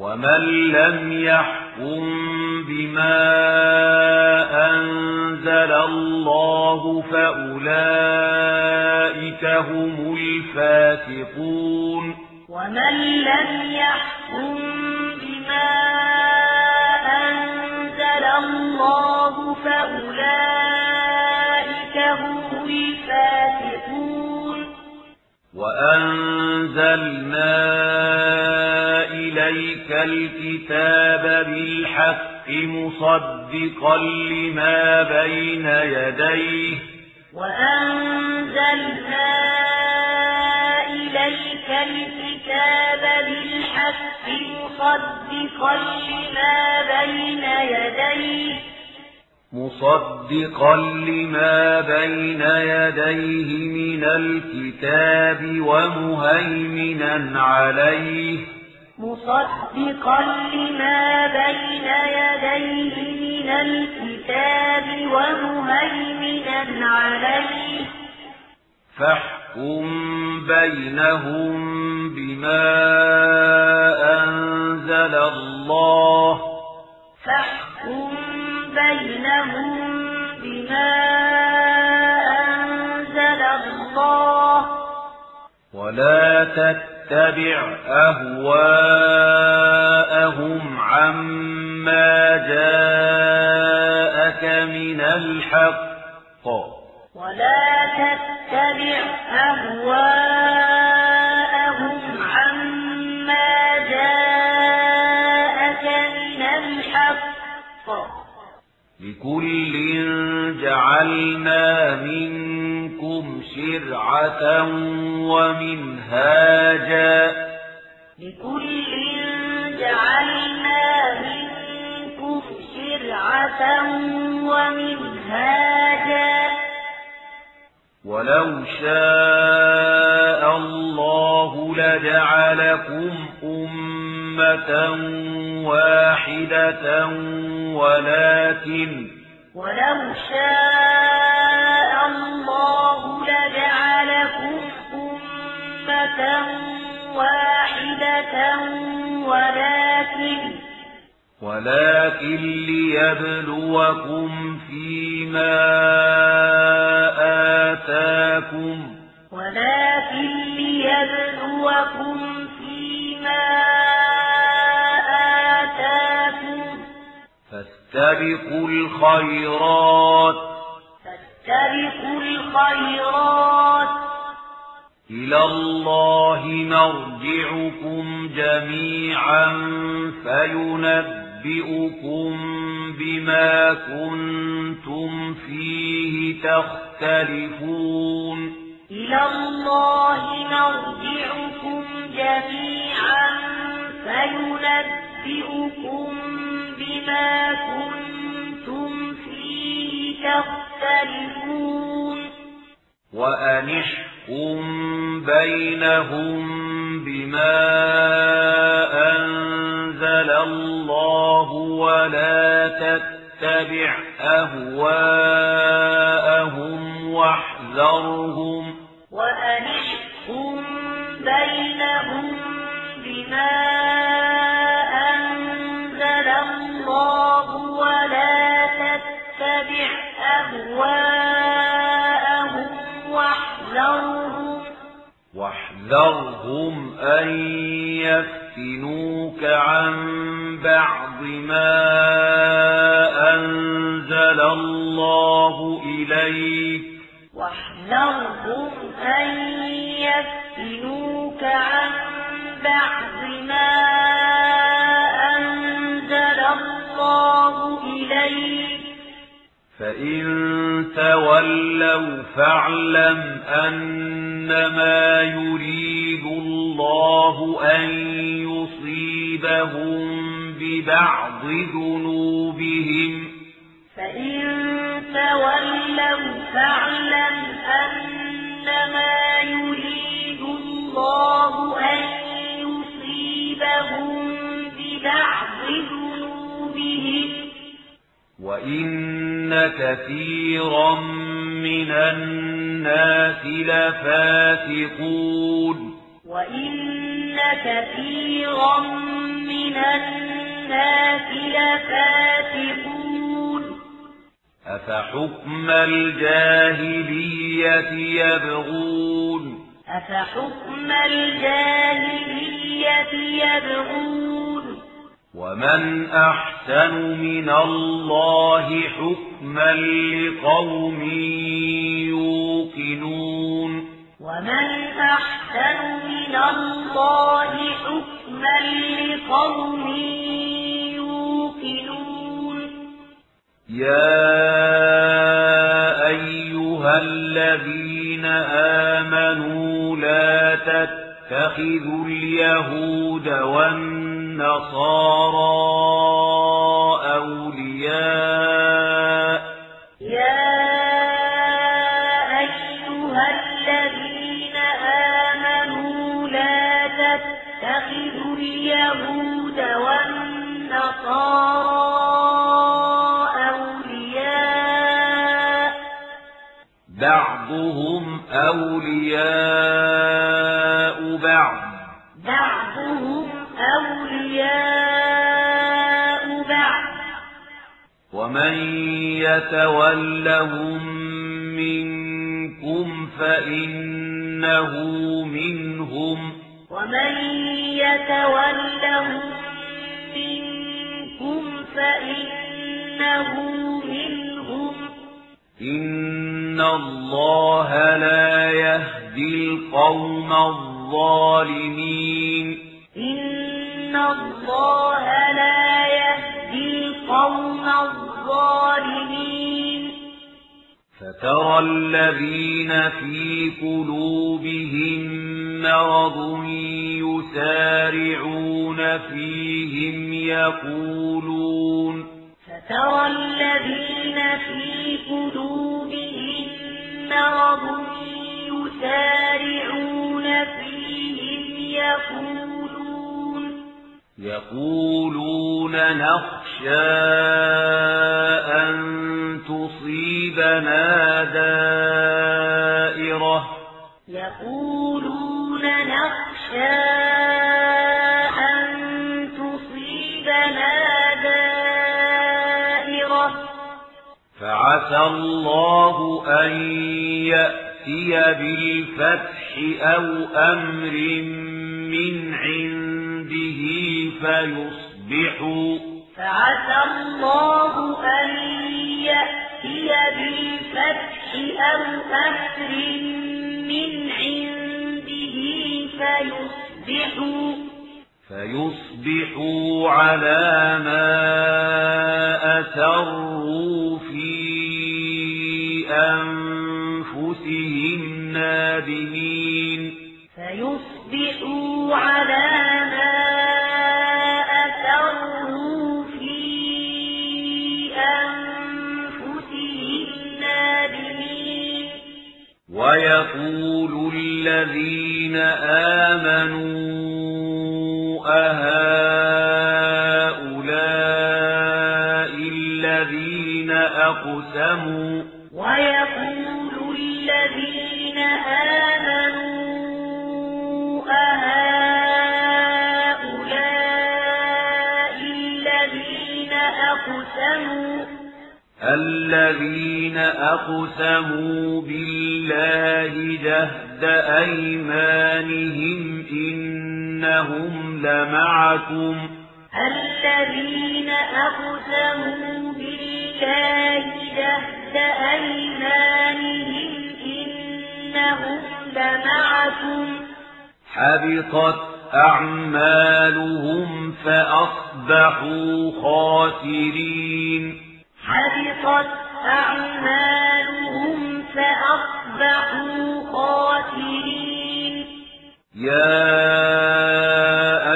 ومن لم يحكم بما أنزل الله فأولئك هم الفاسقون ومن لم يحكم بما أنزل الله فأولئك هم الفاسقون وأنزلنا إليك الكتاب بالحق مصدقا لما بين يديه وأنزلنا إليك الكتاب بالحق مصدقا لما بين يديه مصدقا لما بين يديه من الكتاب ومهيمنا عليه. مصدقا لما بين يديه من الكتاب ومهيمنا عليه. فاحكم بينهم بما أنزل الله. فاحكم بينهم بما أنزل الله ولا تتبع أهواءهم عما جاءك من الحق. ولا تتبع أهواءهم عما جاءك من الحق. لكل جعلنا منكم شرعة ومنهاجا. لكل جعلنا منكم شرعة ومنهاجا. ولو شاء الله لجعلكم أمة واحدة ولكن ولو شاء الله لجعلكم أمة واحدة ولكن ولكن ليبلوكم فيما آتاكم ولكن ليبلوكم فاستبقوا الخيرات فاستبقوا الخيرات إلى الله مرجعكم جميعا فينبئكم بما كنتم فيه تختلفون إلى الله مرجعكم جميعا فينبئكم بما كنتم فيه تختلفون. وأنحكم بينهم بما أنزل الله ولا تتبع أهواءهم واحذرهم. وأنحكم بينهم بما أنزل واحذرهم أن يفتنوك عن بعض ما أنزل الله إليك. واحذرهم أن يفتنوك عن بعض ما أنزل الله إليك. فإن تولوا فاعلم أنما يريد الله أن يصيبهم ببعض ذنوبهم فإن تولوا فاعلم أنما يريد الله أن يصيبهم ببعض ذنوبهم وإن كثيرا من الناس لفاسقون وإن كثيرا من الناس لفاسقون أفحكم الجاهلية يبغون أفحكم الجاهلية يبغون ومن أحسن من الله حكما لقوم يوقنون ومن أحسن من الله حكما لقوم يوقنون يا أيها الذين آمنوا لا تتخذوا اليهود والنصارى أولياء. يا أيها الذين آمنوا لا تتخذوا اليهود والنصارى أولياء. بعضهم أولياء. أولياء بعض ومن يتولهم منكم فإنه منهم. ومن يتولهم منكم فإنه منهم. إن الله لا يهدي القوم الظالمين. إن الله لا يهدي القوم الظالمين الظالمين فترى الذين في قلوبهم مرض يسارعون فيهم يقولون فترى الذين في قلوبهم مرض يسارعون فيهم يقولون يقولون نخشى أن تصيبنا دائرة. يقولون نخشى أن تصيبنا دائرة. فعسى الله أن يأتي بالفتح أو أمر من عنده فيصبحوا فعسى الله أن يأتي بالفتح أو أمر من عنده فيصبحوا فيصبحوا على ما أسروا في أنفسهم نادمين. أقسموا ويقول الذين آمنوا أهؤلاء الذين أقسموا الذين أقسموا بالله جهد أيمانهم إنهم لمعكم الذين أقسموا بالله جهد أيمانهم إنهم لمعكم. حبطت أعمالهم فأصبحوا خاسرين. حبطت أعمالهم فأصبحوا خاسرين. يا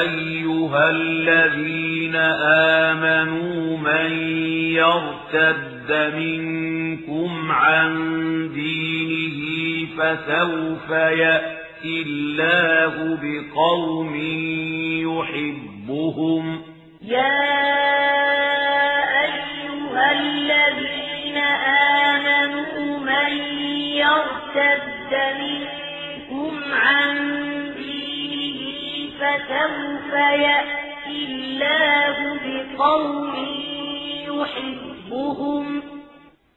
أيها الذين آمنوا من يرتد منكم عن دينه فسوف يأتي الله بقوم يحبهم. يا أيها الذين آمنوا من يرتد منكم عن دينه فسوف يأتي الله بقوم يحبهم.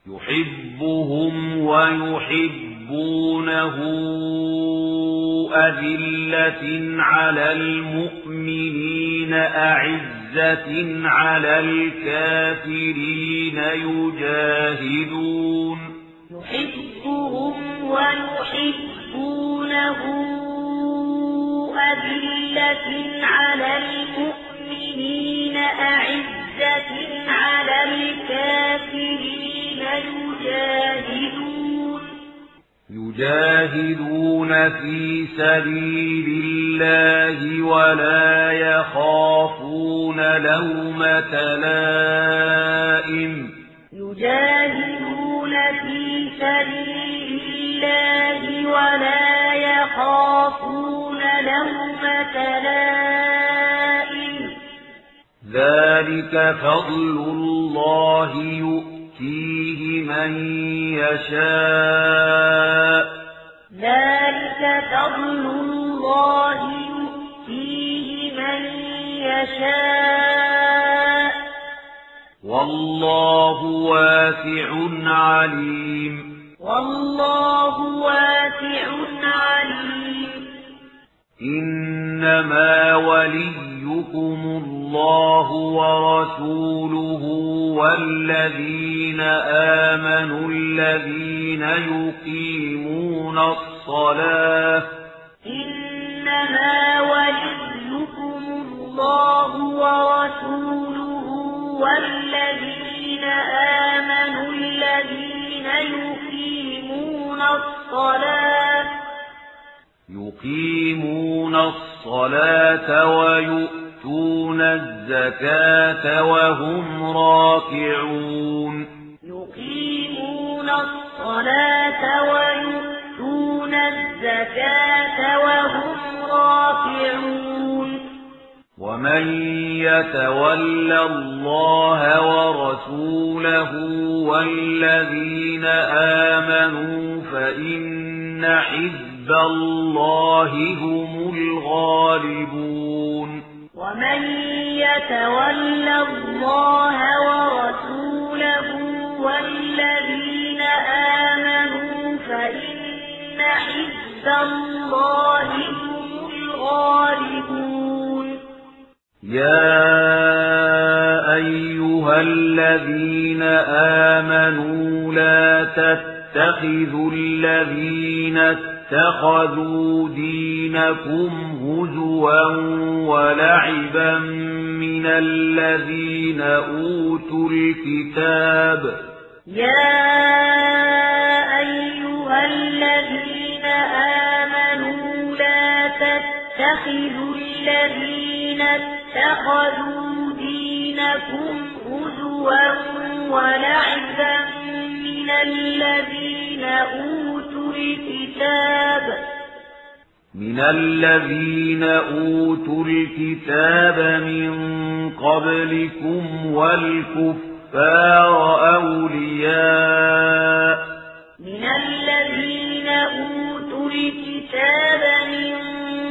يحبهم ويحبونه أذلة على المؤمنين أعزة على الكافرين يجاهدون. يحبهم ويحبونه أذلة على المؤمنين أعزة على الكافرين يجاهدون. يجاهدون في سبيل الله ولا يخافون لومة لائم. يجاهدون في سبيل الله ولا يخافون لومة لائم. ذلك فضل الله يؤتيه من يشاء. ذلك فضل الله يؤتيه من يشاء. والله واسع عليم. والله واسع عليم. إنما وليكم الله ورسوله والذين آمنوا الذين يقيمون الصلاة إنما وليكم الله ورسوله والذين آمنوا الذين يقيمون الصلاة يقيمون الصلاة ويؤتون الزكاة وهم راكعون. يقيمون الصلاة ويؤتون الزكاة وهم راكعون. ومن يتول الله ورسوله والذين آمنوا فإن حزب الله هم الغالبون. ومن يتول الله ورسوله والذين آمنوا فإن حزب الله هم الغالبون. يا أيها الذين آمنوا لا تتخذوا الذين اتخذوا دينكم هزوا ولعبا من الذين أوتوا الكتاب. يا أيها الذين آمنوا لا تتخذوا الذين اتخذوا دينكم هزوا ولعبا من الذين أوتوا الكتاب. من الذين أوتوا الكتاب من قبلكم والكفار أولياء. من الذين أوتوا الكتاب من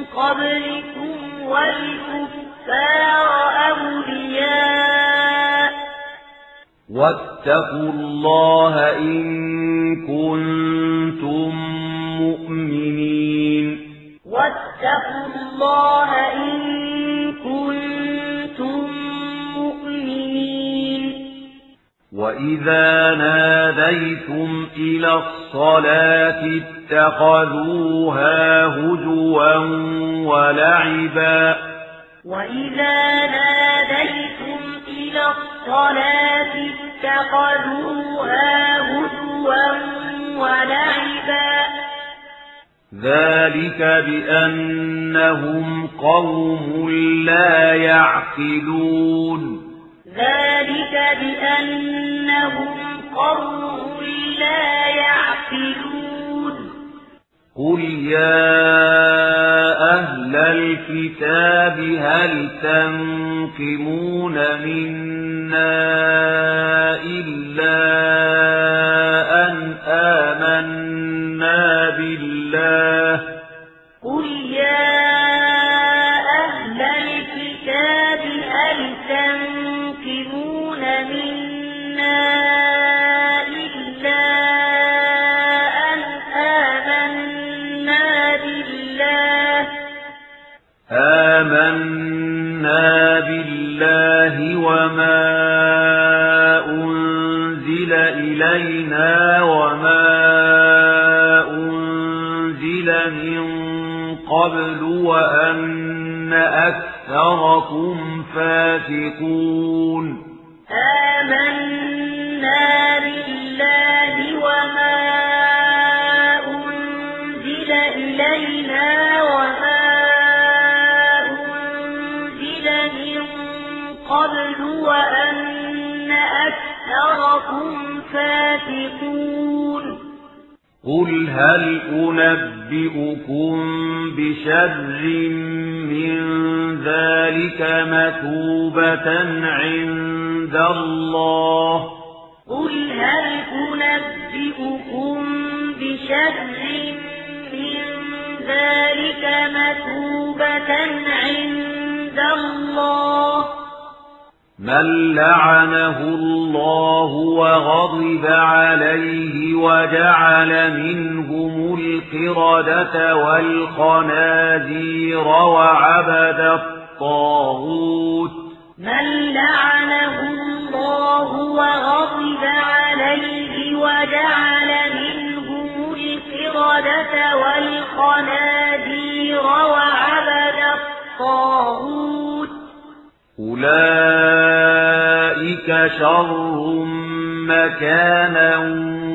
قبلكم والكفار أولياء. واتقوا الله إن كنتم مؤمنين. واتقوا الله إن كنتم مؤمنين. وإذا ناديتم إلى الصلاة اتخذوها هزوا ولعبا وإذا ناديتم إلى الصلاة اتخذوها هزوا ولعبا ذلك بأنهم قوم لا يعقلون ذلك بأنهم قوم لا يعقلون قل يا أهل الكتاب هل تنقمون منا إلا أن آمنا بالله وما أنزل إلينا وما أنزل من قبل وأن أكثركم فاسقون آمنا بالله وما أنزل وأن أكثركم فاسقون قل هل أنبئكم بشر من ذلك مثوبة عند الله؟ قل هل أنبئكم بشر من ذلك مثوبة عند الله؟ من لعنه الله وغضب عليه وجعل منهم القردة والخنازير وعبد الطاغوت من لعنه الله وغضب عليه وجعل منهم القردة والخنازير وعبد الطاغوت أولئك شر مكانا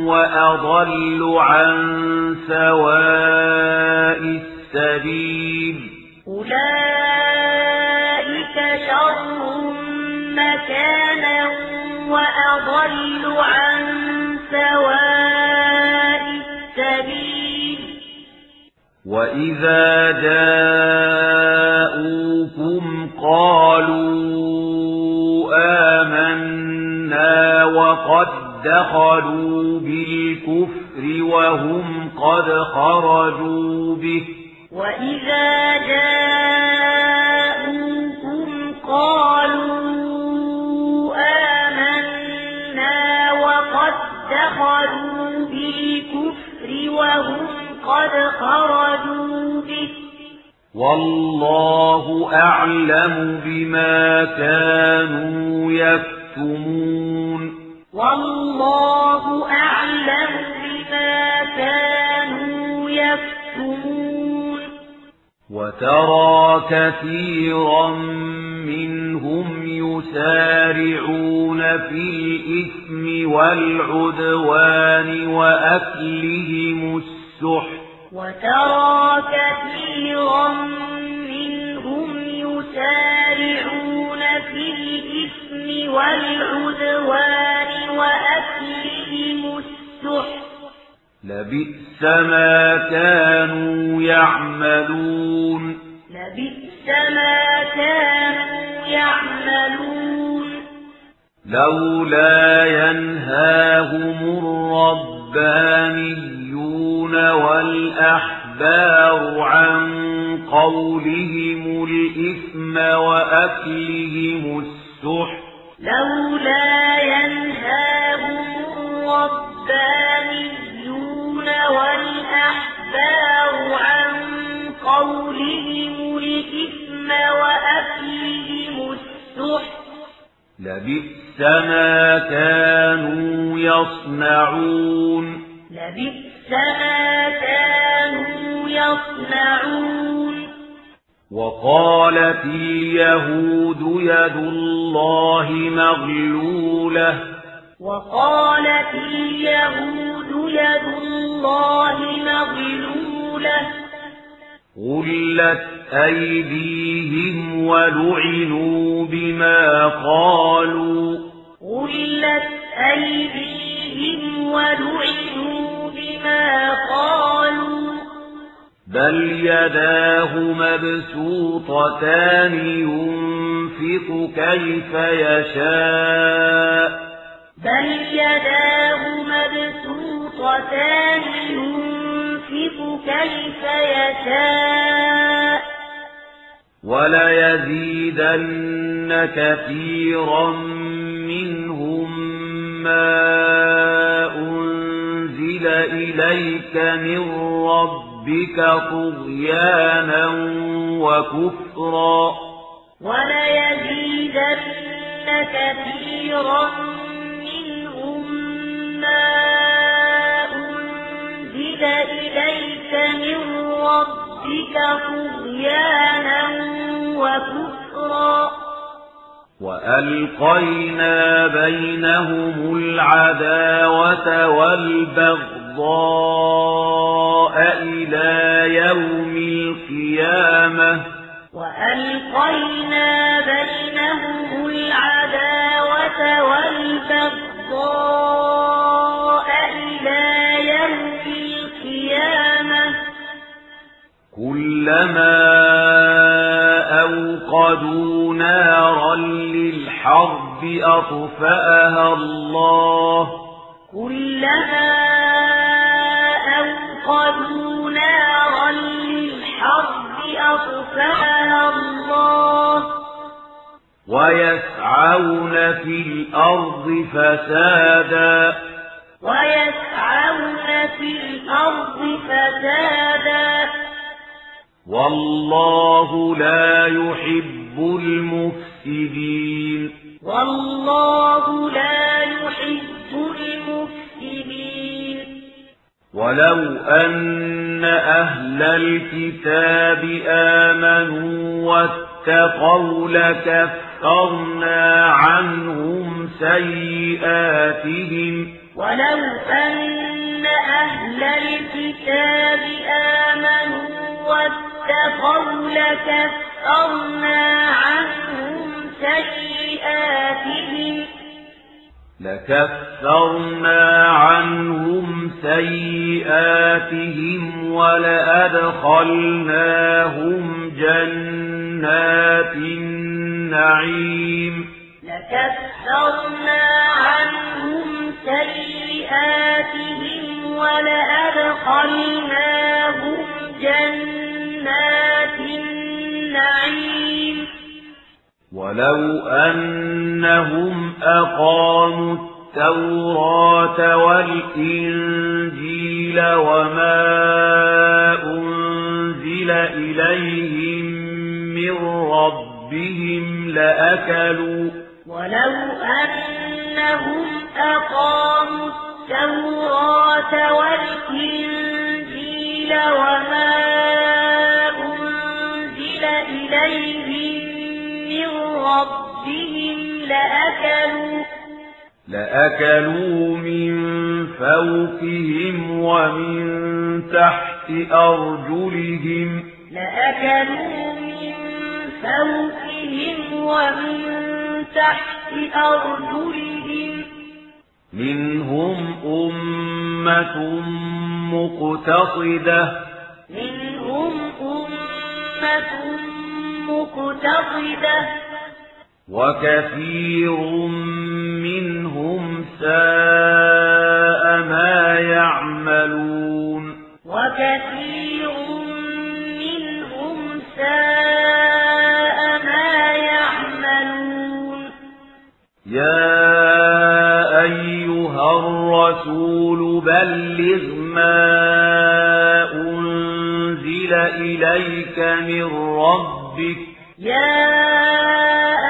وأضل عن سواء السبيل. أولئك شر مكانا وأضل عن سواء السبيل. وإذا جاءوكم قالوا وقد دخلوا بالكفر وهم قد خرجوا به وإذا جاءوكم قالوا آمنا وقد دخلوا بالكفر وهم قد خرجوا به والله أعلم بما كانوا يكتمون والله أعلم بما كانوا يكتمون. وترى كثيرا منهم يسارعون في الإثم والعدوان وأكلهم السحت وترى كثيرا منهم يسارعون في الإثم والعدوان وأكلهم السحت لبئس ما كانوا يعملون. لبئس ما كانوا يعملون. لولا ينهاهم الربانيون والأحبار عن قولهم الإثم وأكلهم السحت لولا ينهاهم الربانيون والأحبار عن قولهم الإثم وأكلهم السحت. لبئس ما كانوا يصنعون. لبئس ما كانوا يصنعون. وقالت اليهود يد الله مغلولة. وقالت اليهود يد الله مغلولة. غلت أيديهم ولعنوا بما قالوا. غلت أيديهم ولعنوا بما قالوا. بل يداه مبسوطتان ينفق كيف يشاء بل يداه مبسوطتان ينفق كيف يشاء وليزيدن كثيرا منهم ما أنزل إليك من ربك طغيانا وكفرا. وليزيدن كثيرا منهم ما أنزل إليك من ربك طغيانا وكفرا. وألقينا بينهم العداوة والبغضاء إلى يوم القيامة. وألقينا بينهم العداوة والبغضاء إلى يوم القيامة. كلما أوقدوا نارا للحرب أطفأها الله. كلما أوقدوا نارا للحرب أطفأها الله. ويسعون في الأرض فسادا. ويسعون في الأرض والله لا يحب المفسدين. والله لا يحب المفسدين. ولو أن أهل الكتاب آمنوا واتقوا لكفرنا عنهم سيئاتهم. ولو أن أهل الكتاب آمنوا واتقوا لكفرنا عنهم سيئاتهم. لكفرنا عنهم سيئاتهم ولأدخلناهم جنات النعيم. لكفرنا عنهم سيئاتهم ولأدخلناهم جنات النعيم. ولو أنهم أقاموا التوراة والإنجيل وما أنزل إليهم من ربهم لأكلوا. ولو أنهم أقاموا التوراة والإنجيل وما أنزل إليهم من ربهم لأكلوا لأكلوا من فوقهم ومن تحت أرجلهم لأكلوا من فوقهم ومن تحت أرجلهم منهم أمة مقتصدة منهم أمة مقتصدة وكثير منهم ساء ما يعملون وكثير منهم ساء ما يعملون يا أيها الرسول بلغ ما أنزل إليك من ربك. يا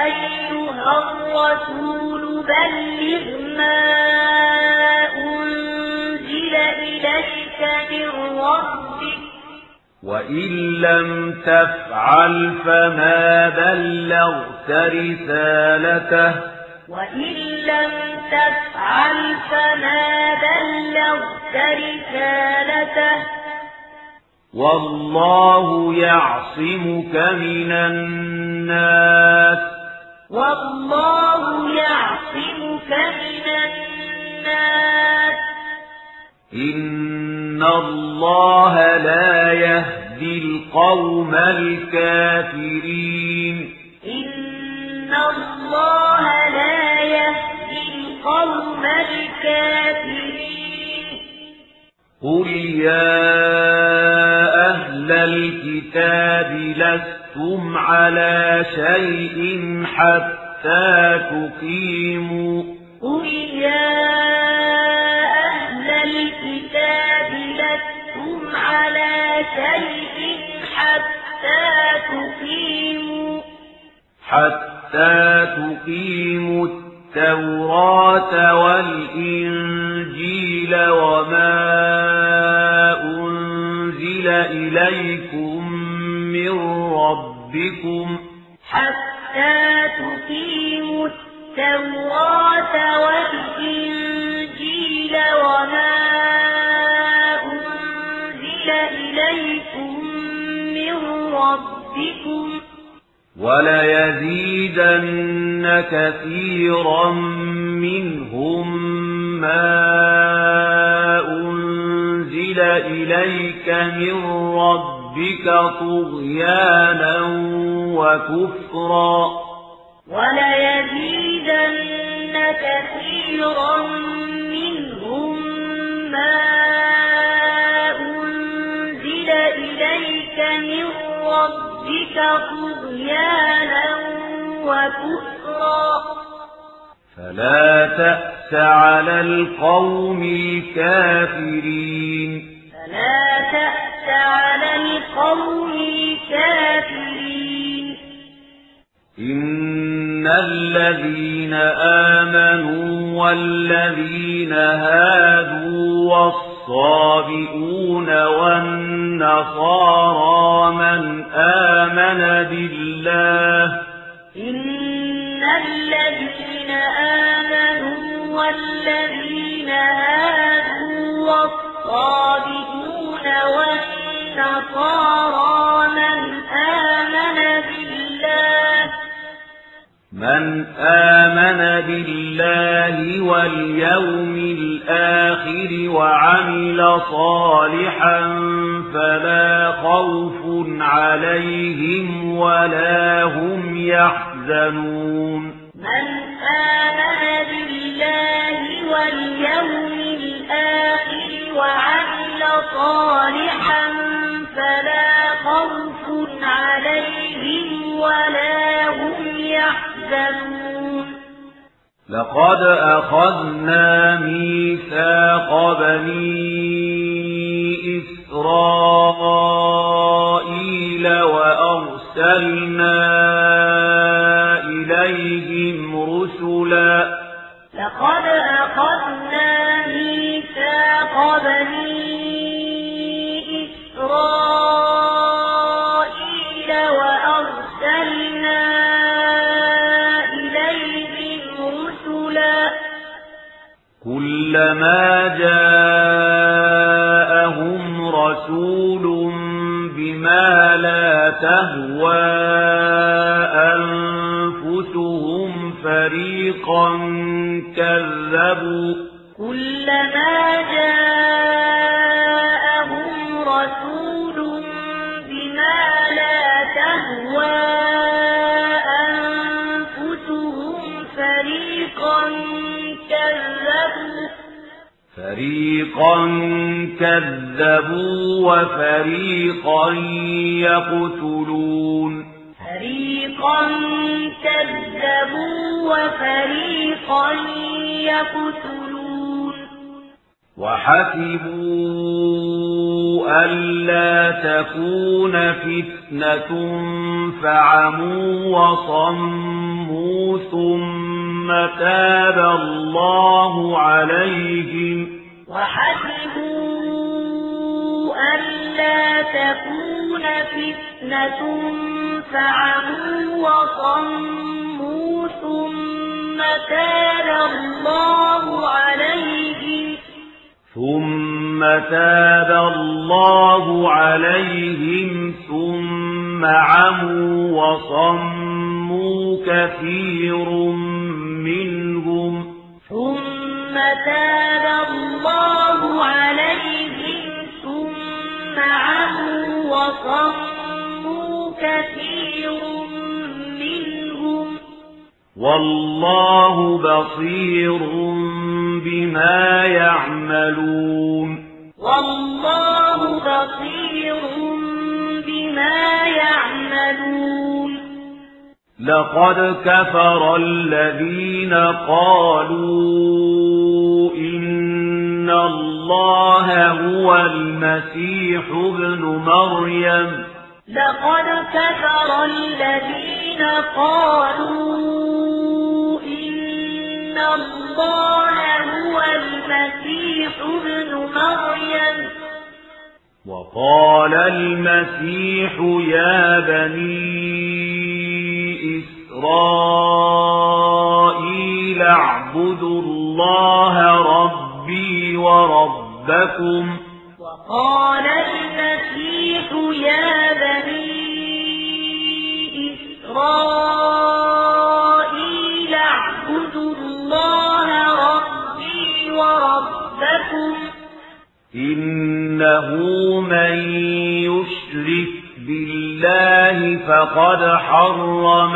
أيها الرسول بلغ ما أنزل إليك من ربك. وإن لم تفعل فما بلغت رسالته. وإن لم تفعل فما بلغت رسالته. والله يعصمك من الناس. والله يعصمك من الناس. إن الله لا يهدي القوم الكافرين. إن الله لا يهدي القوم الكافرين. قل يا أهل الكتاب لستم على شيء حتى تقيموا قل يا أهل الكتاب لستم على شيء حتى تقيموا حتى تقيموا التوراة والإنجيل وما أنزل إليكم من ربكم حتى تقيموا التوراة والإنجيل وما أنزل إليكم من ربكم وليزيدن كثيرا منهم ما أنزل إليك من ربك طغيانا وكفرا. وليزيدن كثيرا منهم ما أنزل إليك من ربك طغيانا وكفرا. فلا تأس على القوم الكافرين. فلا تأس على القوم الكافرين. إن الذين آمنوا والذين هادوا والصابئون والنصارى من آمن بالله. إن الذين آمنوا والذين هادوا والصابئون والنصارى من آمن بالله من آمن بالله واليوم الآخر وعمل صالحا فلا خوف عليهم ولا هم يحزنون. من آمن بالله واليوم الآخر وعمل صالحا فلا خوف عليهم ولا هم يحزنون. لقد أخذنا ميثاق بني إسرائيل وأرسلنا إليهم رسلا لقد أخذنا ميثاق بني تهوى أنفسهم فريقا كذبوا. كلما جاءهم فريقا كذبوا وفريقا يقتلون. فريقا كذبوا وفريقا يقتلون. وحسبوا ألا تكون فتنة فعموا وصموا ثم تاب الله عليهم. وحسبوا ألا تكون فتنة فعموا وصموا ثم تاب الله عليهم ثم تاب الله عليهم ثم عموا وصموا كثير منهم. ثم تاب الله عليهم ثم عموا وصموا كثير منهم. والله بصير بما يعملون. والله بصير بما يعملون. لقد كفر الذين قالوا إن الله هو المسيح ابن مريم. لقد كفر الذين قالوا إن الله هو المسيح ابن مريم. وقال المسيح يا بني إسرائيل اعبدوا الله ربي وربكم. وقال المسيح يا بني إسرائيل اعبدوا الله ربي وربكم. إنه من يشرك بالله فقد حرم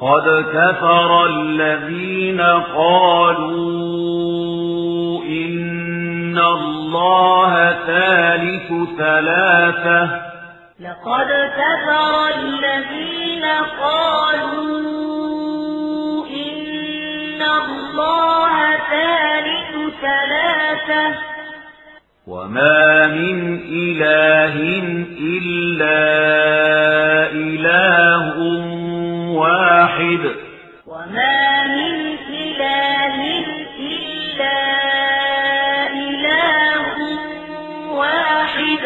لقد كفر الذين قالوا إن الله ثالث ثلاثة لقد كفر الذين قالوا الله ثالث ثلاثة وما من إله إلا إله واحد. وما من إله إلا إله واحد.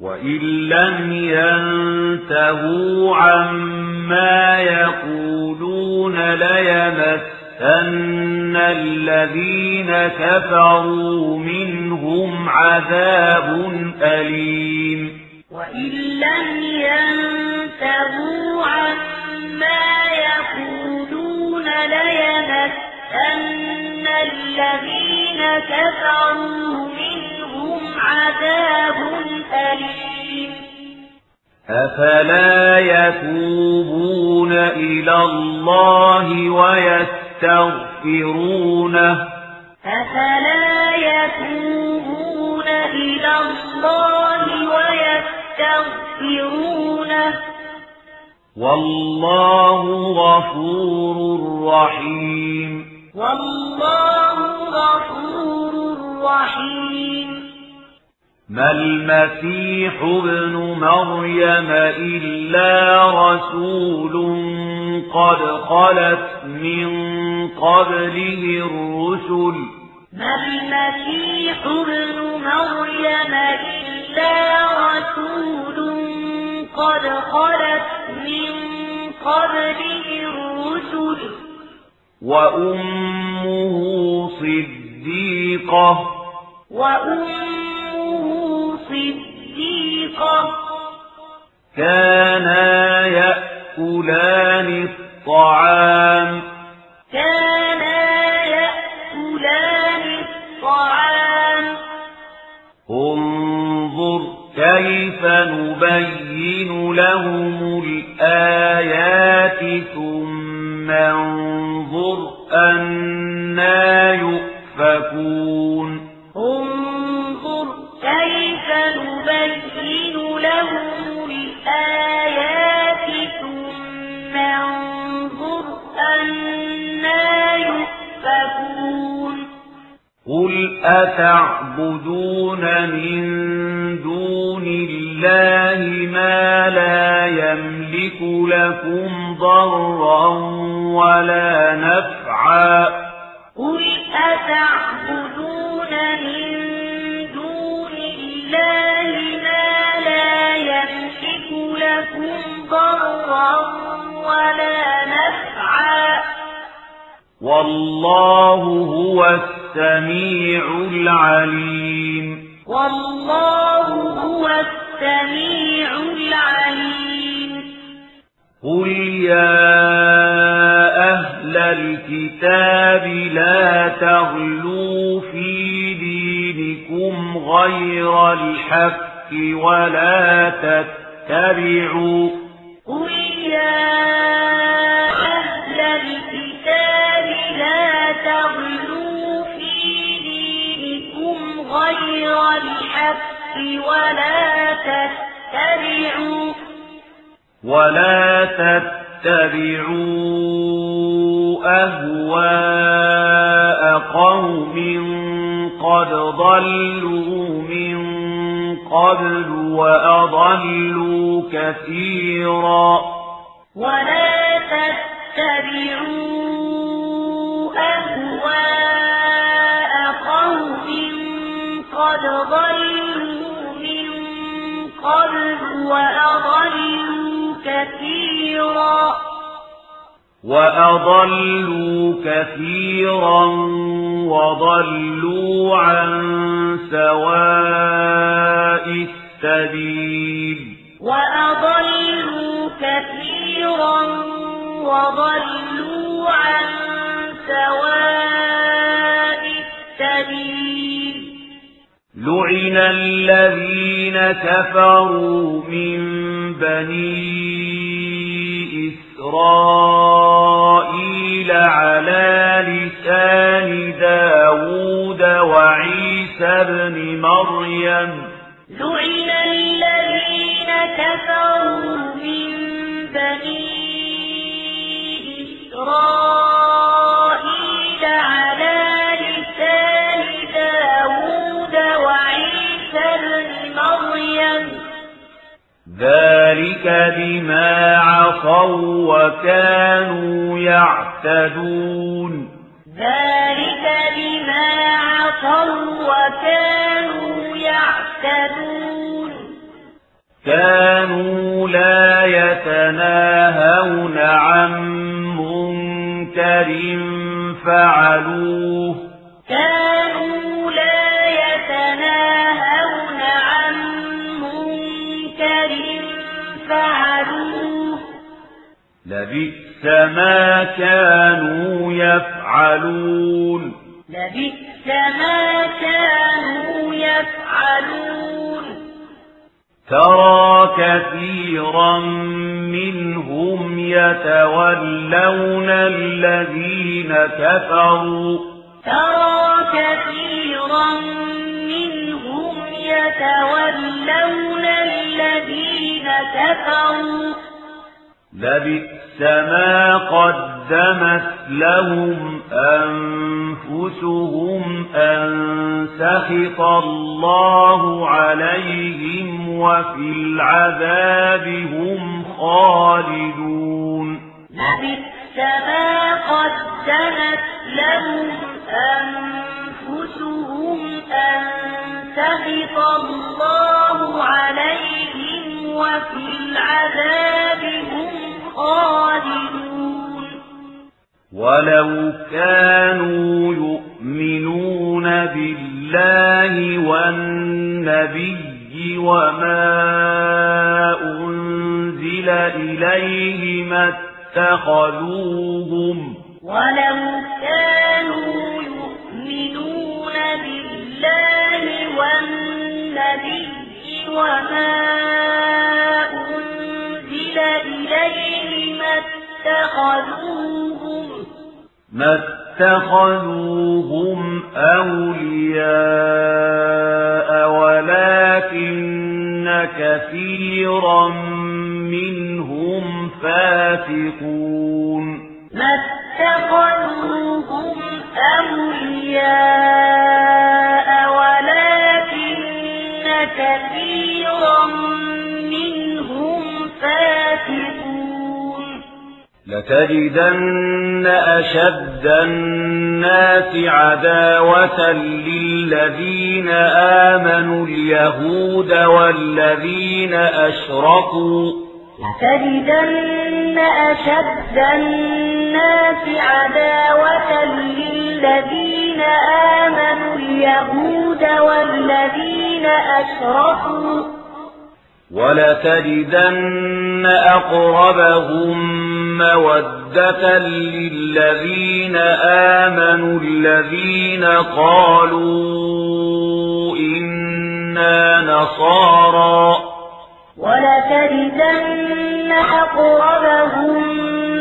وإن لم ينتهوا عما يقولون ليمسن الذين كفروا منهم عذاب أليم. وإن لم ينتهوا عما يقولون ليمسن الذين كفروا منهم عذاب أليم أفلا يتوبون إلى الله ويستغفرونه أفلا يتوبون إلى الله ويستغفرونه والله غفور رحيم. والله غفور رحيم. ما المسيح ابن مريم إلا رسول قد خلت من قبله الرسل. ما المسيح ابن مريم إلا رسول قد خلت من قبله الرسل. وأمه صديقة. وأمه صديقة. كانا يأكلان الطعام. كانا يأكلان الطعام. انظر كيف نبين لهم الآيات ثم انظر أنا يؤفكون؟ انظر كيف نبين لهم الآيات ثم انظر أنا يؤفكون. قل أتعبدون من دون الله ما لا يملك لكم ضرا ولا نفعا قل أتعبدون من دون الله ما لا يملك لكم ضرا ولا نفعا والله هو السميع العليم. والله هو السميع العليم. قل يا أهل الكتاب لا تغلوا في دينكم غير الحق ولا تتبعوا. قل يا أهل الكتاب لا تغلوا الحق ولا تتبعوا. ولا تتبعوا أهواء قوم قد ضلوا من قبل وأضلوا كثيرا. ولا تتبعوا أهواء قوم قد ضلوا قبل وأضلوا كثيرا. وأضلوا كثيرا وضلوا عن سواء السبيل. وأضلوا كثيرا وضلوا عن سواء السبيل. لعن الذين كفروا من بني إسرائيل على لسان داود وعيسى بن مريم لعن الذين كفروا من بني إسرائيل ذلك بما عصوا وكانوا يعتدون. ذلك بما عصوا وكانوا يعتدون. كانوا لا يتناهون عن منكر فعلوه. كانوا لبئس ما كانوا يفعلون. لبئس ما كانوا يفعلون. ترى كثيرا منهم يتولون الذين كفروا. ترى كثيرا منهم يتولون الذين كفروا. لبئس ما قدمت لهم أنفسهم أن سخط الله عليهم وفي العذاب هم خالدون لبئس ما قدمت لهم أنفسهم أن سخط الله عليهم وفي العذاب هم خالدون. ولو كانوا يؤمنون بالله والنبي وما أنزل إليه ما اتخذوهم ولو كانوا يؤمنون بالله والنبي وما أنزل إليه ما اتخذوهم ما اتخذوهم أولياء ولكن كثيرا منهم فاسقون. ما اتخذوهم أولياء لتجدن أشد الناس عداوة للذين آمنوا اليهود والذين أشركوا. لتجدن أشد الناس عداوة للذين آمنوا اليهود والذين أشركوا. ولتجدن أقربهم مودة للذين آمنوا الذين قالوا إنا نصارى. ولتجدن أقربهم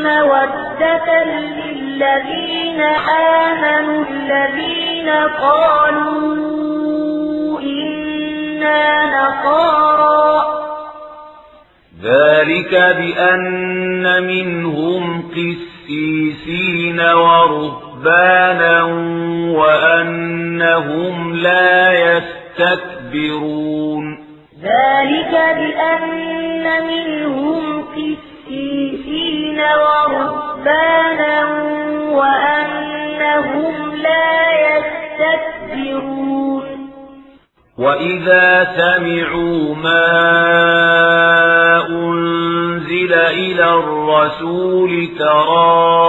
مودة للذين آمنوا الذين قالوا إنا نصارى. ذلك بأن منهم قسيسين ورهبانا وأنهم لا يستكبرون. ذلك بأن منهم قسيسين ورهبانا وأنهم لا يستكبرون. وإذا سمعوا ما أنزل إلى الرسول ترى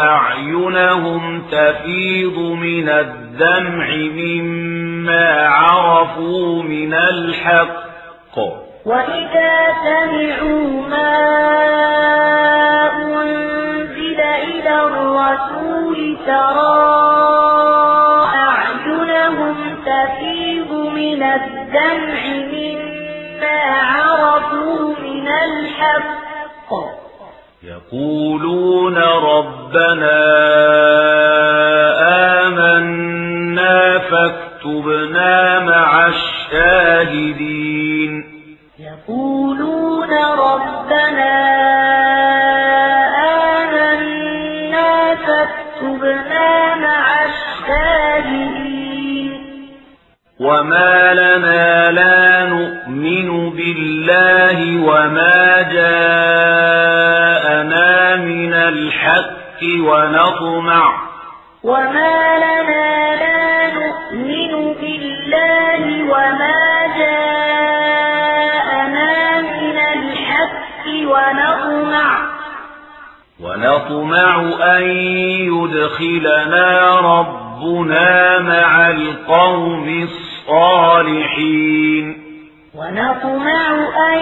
أعينهم تفيض من الدمع مما عرفوا من الحق وإذا سمعوا ما أنزل إلى الرسول ترى من الدمع مما عرفوا من الحق. يقولون ربنا آمنا فاكتبنا مع الشاهدين. يقولون ربنا ونطمع. وما لنا لا نؤمن بالله وما جاءنا من الحق ونطمع. ونطمع أن يدخلنا ربنا مع القوم الصالحين. ونطمع أن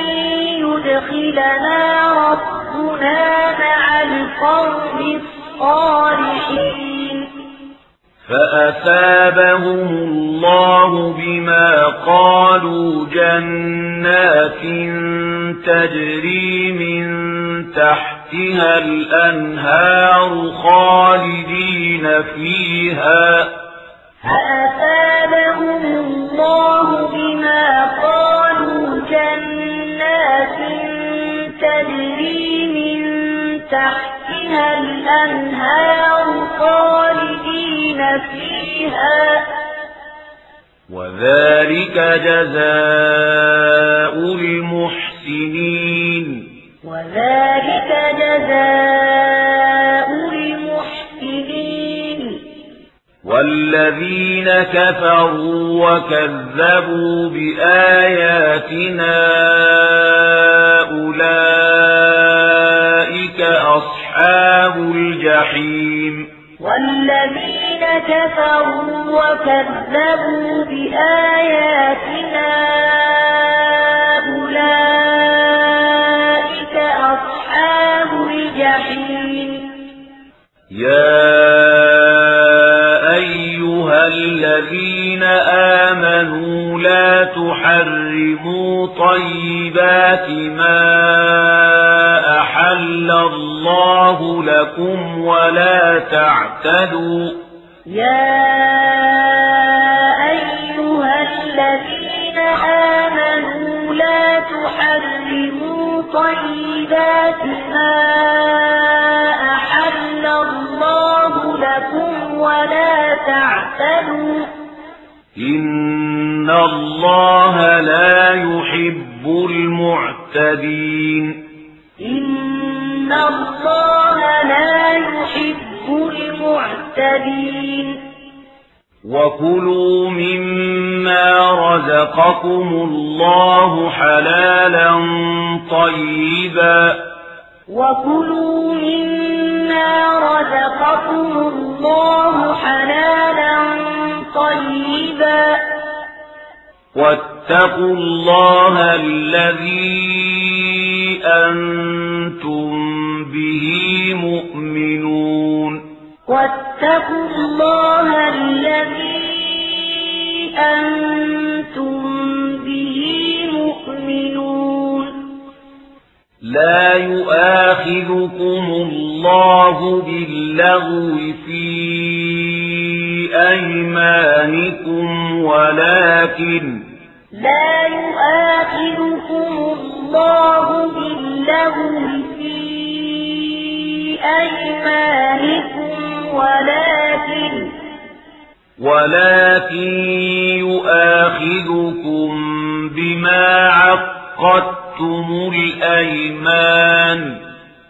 يدخلنا ربنا مع القوم الصالحين. فأثابهم الله بما قالوا جنات تجري من تحتها الأنهار خالدين فيها. فأثابهم الله بما قالوا جنات تجري من تحتها الأنهار خالدين فيها. وذلك جزاء المحسنين. وذلك جزاء والذين كفروا وكذبوا بآياتنا أولئك أصحاب الجحيم. والذين كفروا وكذبوا بآياتنا أولئك أصحاب الجحيم. يا الذين آمنوا لا تحرموا طيبات ما أحل الله لكم ولا تعتدوا يا أيها الذين آمنوا لا تحرموا طيبات إن الله لا يحب المعتدين إن الله لا يحب المعتدين وكلوا مما رزقكم الله حلالا طيبا وكلوا مما رزقكم الله حلالا طيبا. واتقوا الله الذي أنتم به مؤمنون. واتقوا الله الذي أنتم به مؤمنون. لا يؤاخذكم الله باللغو في أيمانكم ولكن لا يؤاخذكم الله باللغو في أيمانكم ولكن ولكن يؤاخذكم بما عقدتم الأيمان.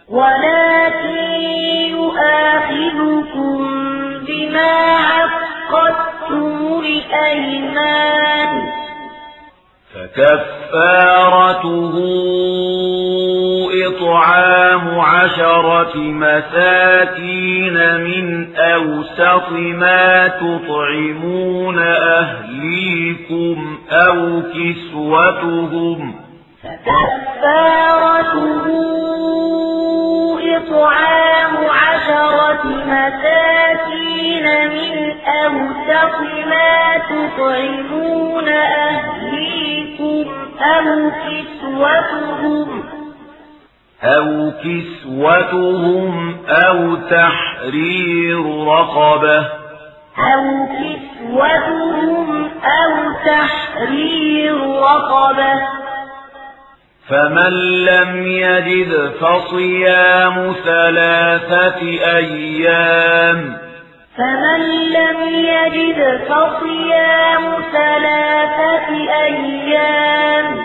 ولكن يؤاخذكم بما عقدتم الأيمان فكفارته إطعام عشرة مساكين من أوسط ما تطعمون أهليكم أو كسوتهم. فكفارته إطعام عشرة مساكين من أوسط ما تطعمون أهليكم أو كسوتهم أو كسوتهم أو تحرير رقبة. أو كسوتهم أو تحرير رقبة. فمن لم يجد فصيام ثلاثة أيام. فمن لم يجد فصيام ثلاثة أيام.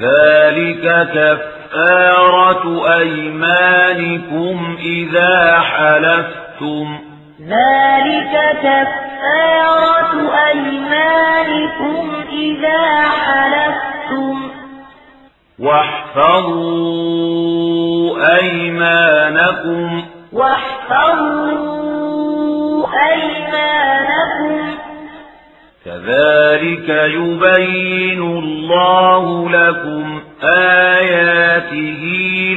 ذلك كفارة أيمانكم إذا حلفتم. ذلك كفارة أيمانكم إذا حلفتم. واحفظوا أيمانكم. واحفظوا أيمانكم. كذلك يبين الله لكم آياته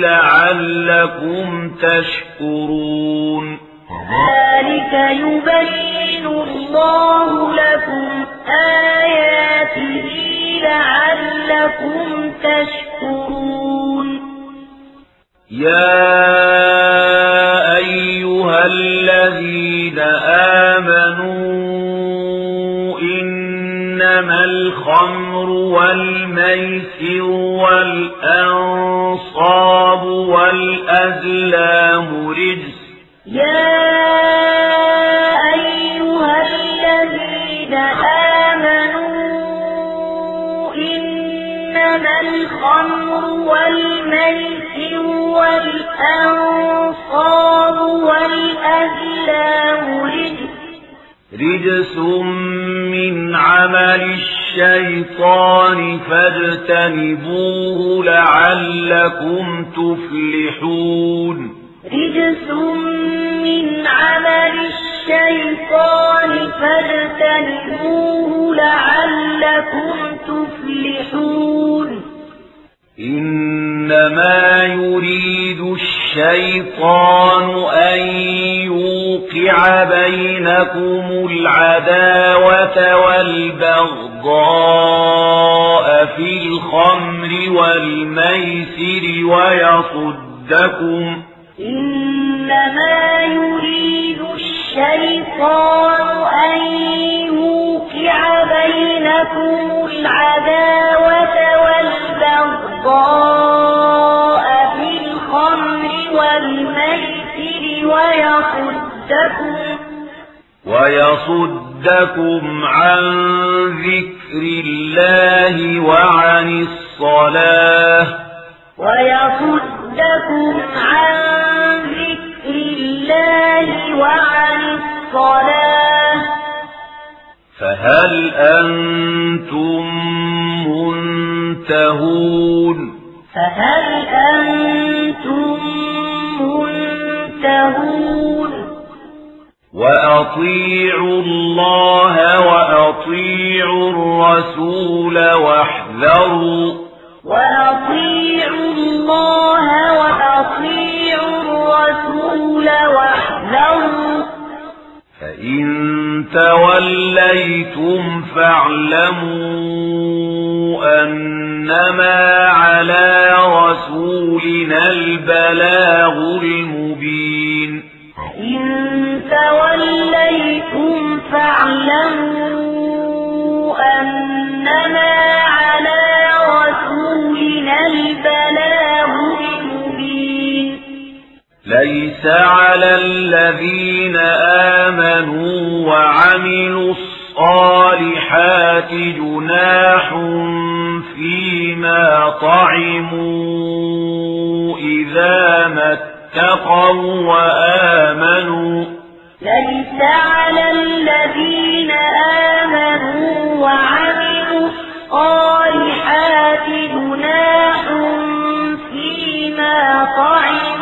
لعلكم تشكرون. كذلك يبين الله لكم آياته لعلكم تشكرون. يا أيها الذين آمنوا إنما الخمر والميسر والأنصاب والأزلام رجس. يا والميسر والأنصاب والأزلام رجس رجس من عمل الشيطان فاجتنبوه لعلكم تفلحون. رجس من عمل الشيطان فاجتنبوه لعلكم تفلحون. إنما يريد الشيطان أن يوقع بينكم العداوة والبغضاء في الخمر والميسر ويصدكم إنما يريد الشيطان أن يوقع بينكم العداوة والبغضاء في الخمر والميسر ويصدكم ويصدكم عن ذكر الله وعن الصلاة. ويصدكم عن وعن الصلاة. فهل أنتم منتهون؟ فهل أنتم منتهون؟ وأطيعوا الله وأطيعوا الرسول واحذروا. وأطيعوا الله وأطيعوا الرسول واحذروا. فإن توليتم فاعلموا أنما على رسولنا البلاغ المبين. فإن توليتم فاعلموا أنما على رسولنا البلاغ ليس على الذين آمنوا وعملوا الصالحات جناح فيما طعموا إذا ما اتقوا وآمنوا. ليس على الذين آمنوا وعملوا الصالحات جناح فيما طعموا.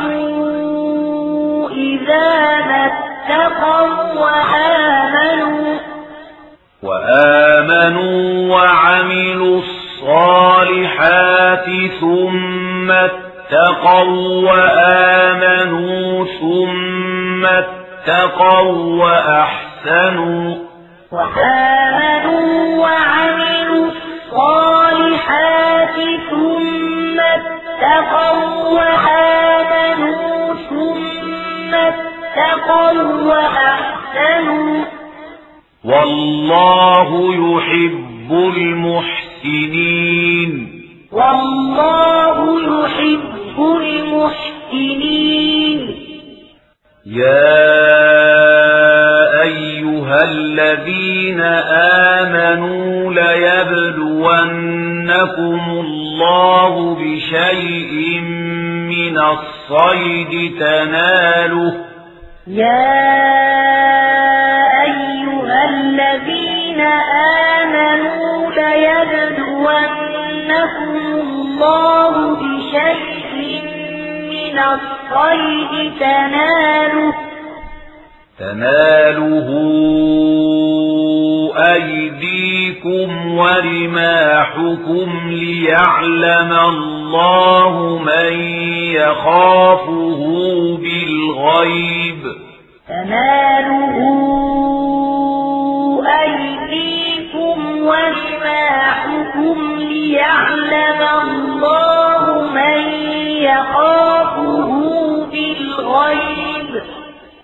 إذا ما اتقوا وآمنوا وآمنوا وعملوا الصالحات ثم اتقوا وآمنوا ثم اتقوا وأحسنوا وآمنوا وعملوا الصالحات ثم اتقوا وآمنوا وأحسنوا. والله يحب المحسنين. والله يحب المحسنين. يا أيها الذين آمنوا ليبلونكم الله بشيء من الصيد تناله يا أيها الذين آمنوا ليبلونكم الله بشيء من الصيد تناله تناله أيديكم ورماحكم ليعلم الله من يخافه بالغيب. تناله أيديكم ورماحكم ليعلم الله من يخافه بالغيب.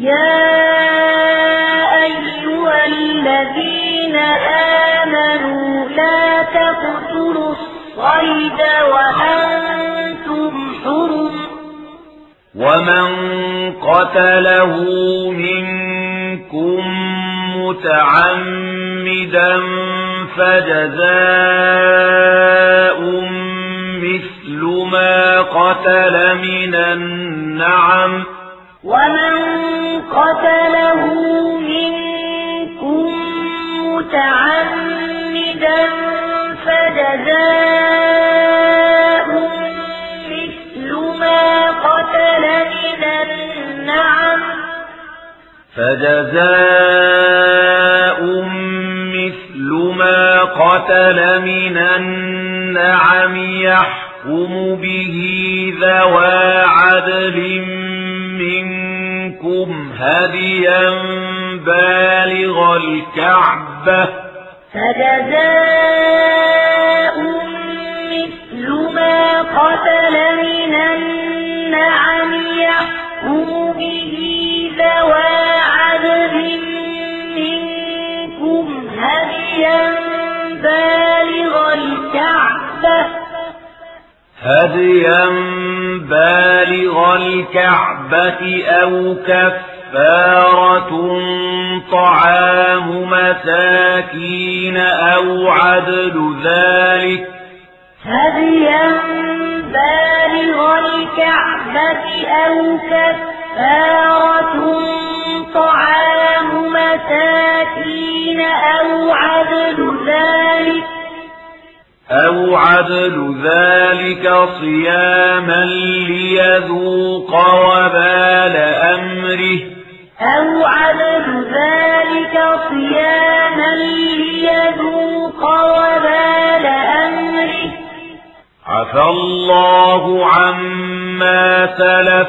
يا أيها الذين آمنوا لا تقتلوا الصيد وأنتم حرم ومن قتله منكم متعمدا فجزاء مثل ما قتل من النعم ومن قتله منكم متعمدا فجزاء مثل ما قتل من النعم. فجزاء مثل ما قتل من النعم يحكم به ذوى عدل منكم هديا بالغ الكعبة. فجزاء مثل ما قتل من النعم يحكم به ذوى عدل منكم هديا بالغ الكعبة. هديا بالغ الكعبة أو كفارة طعام مساكين أو عدل ذلك. هديا بالغ الكعبة أو كفارة طعام مساكين أو عدل ذلك. أو عدل ذلك صياما ليذوق وبال أمره أو عدل ذلك صياما ليذوق وبال أمره عفى الله عما سلف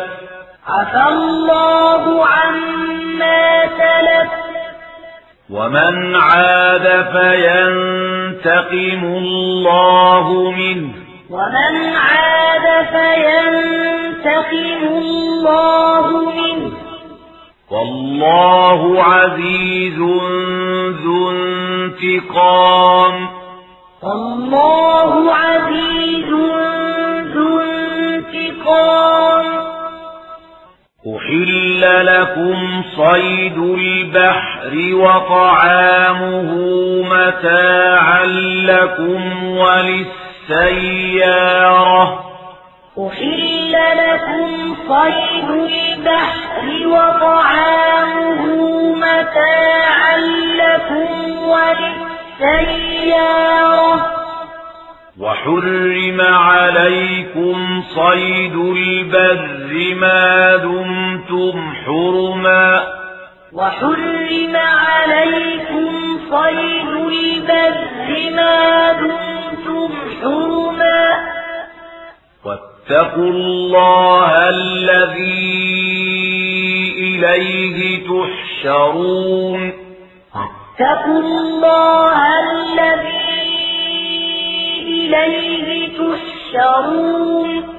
عفى الله عما سلف ومن عاد فينتقم الله منه. ومن عاد فينتقم الله منه. والله عزيز ذو انتقام. والله عزيز ذو انتقام. أحل لكم صيد البحر وطعامه متاعا لكم وللسيارة أحل لكم صيد البحر وطعامه متاعا لكم وللسيارة وحرم عليكم صيد البر ما دمتم حرما. وحرم عليكم صيد البر ما دمتم حرما. واتقوا الله الذي إليه تحشرون. واتقوا الله الذي إليه تحشرون.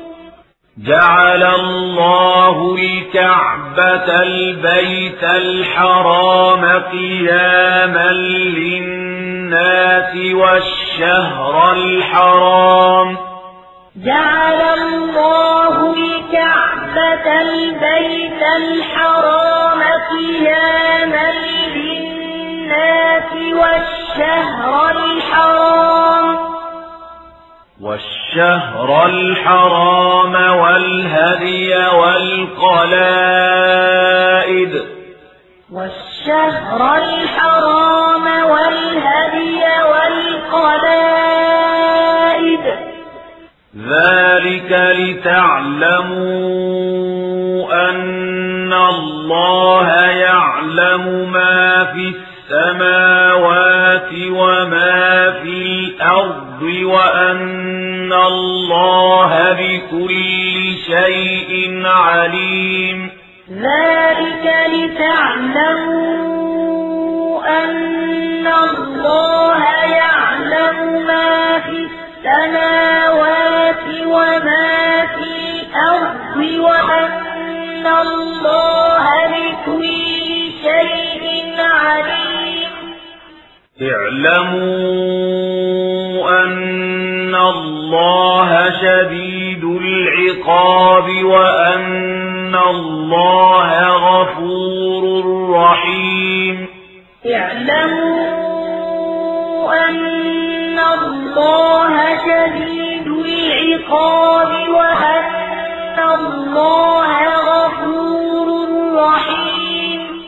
جعل الله الكعبة البيت الحرام قياما للناس والشهر الحرام. جعل الله الكعبة البيت الحرام قياما للناس والشهر الحرام. والشهر الحرام والهدي والقلائد. والشهر الحرام والهدي والقلائد. ذلك لتعلموا أن الله يعلم ما في السماوات وما في الأرض وأن الله بكل شيء عليم ذلك لتعلموا أن الله يعلم ما في السماوات وما في الأرض وأن الله بكل شيء عليم اعلموا أن الله شديد العقاب وأن الله غفور رحيم اعلموا أن الله شديد العقاب وأن الله غفور رحيم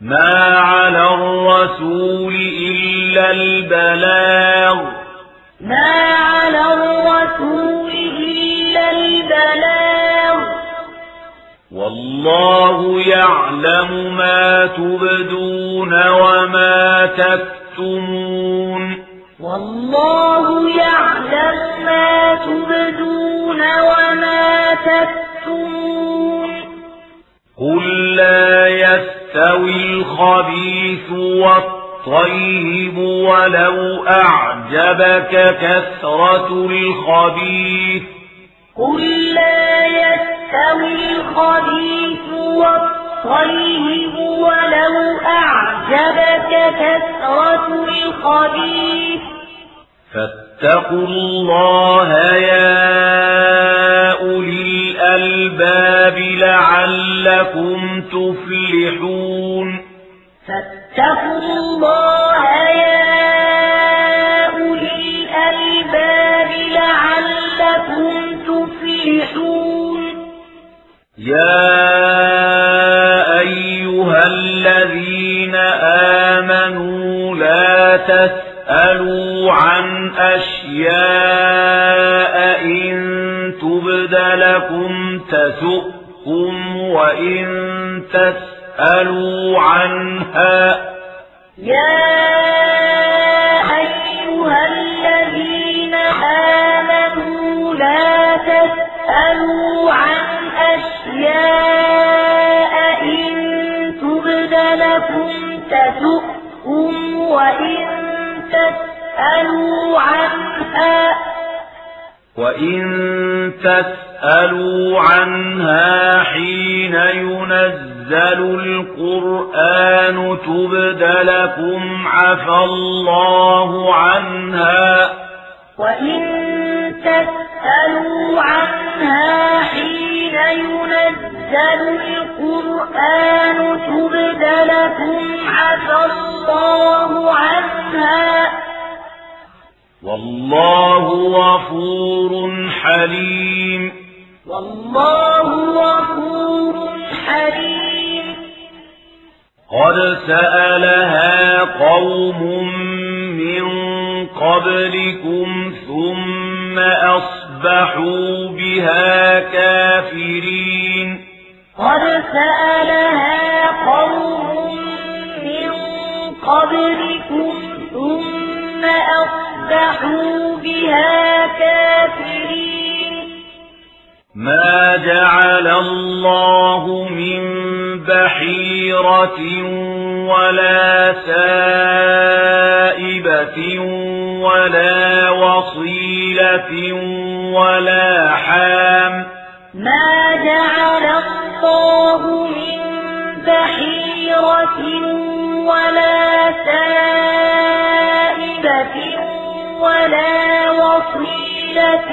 ما على الرسول إلا البلاغ ما على الرسول إلا البلاغ والله يعلم ما تبدون وما تكتمون والله يعلم ما تبدون وما تكتمون قل لا يستوي الخبيث والطيب ولو أعجبك كثرة الخبيث. قل لا يستوي الخبيث والطيب ولو أعجبك كثرة الخبيث. فاتقوا الله يا أولي الألباب لعلكم تفلحون. فاتقوا الله يا أولي الألباب لعلكم تفلحون. يا أيها الذين آمنوا لا تسألوا عن أشياء إن تبد لكم تسؤكم وإن تسألوا عنها. يا أيها الذين آمنوا لا تسألوا عن أشياء إن تبد لكم تسؤكم وإن تسألوا عنها. وإن تسألوا عنها حين ينزل القرآن تبد لكم عفى الله عنها وإن تسألوا عنها حين ينزل القرآن تبد لكم عفى الله عنها والله غفور حليم. والله غفور حليم. قد سألها قوم من قبلكم ثم أصبحوا بها كافرين. قد سألها قوم من قبلكم ثم أصبحوا فأصبحوا بها كافرين ما جعل الله من بحيرة ولا سائبة ولا وصيلة ولا حام ما جعل الله من بحيرة ولا سائبة ولا وصيلة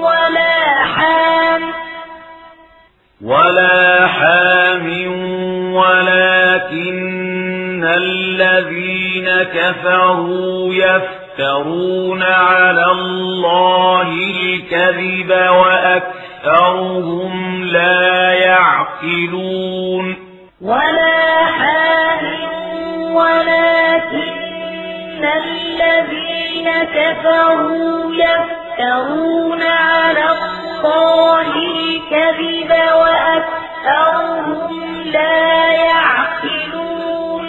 ولا حام. ولا حام ولكن الذين كفروا يفترون على الله الكذب وأكثرهم لا يعقلون. ولا حام ولكن إن الذين كفروا يفترون على الله الكذب وأكثرهم لا يعقلون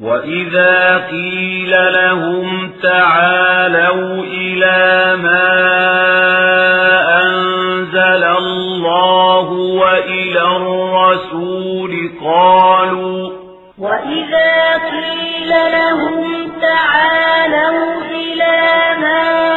وإذا قيل لهم تعالوا إلى ما أنزل الله وإلى الرسول قالوا وَإِذَا قِيلَ لَهُمْ تَعَالَوْا إِلَىٰ مَا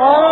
Oh!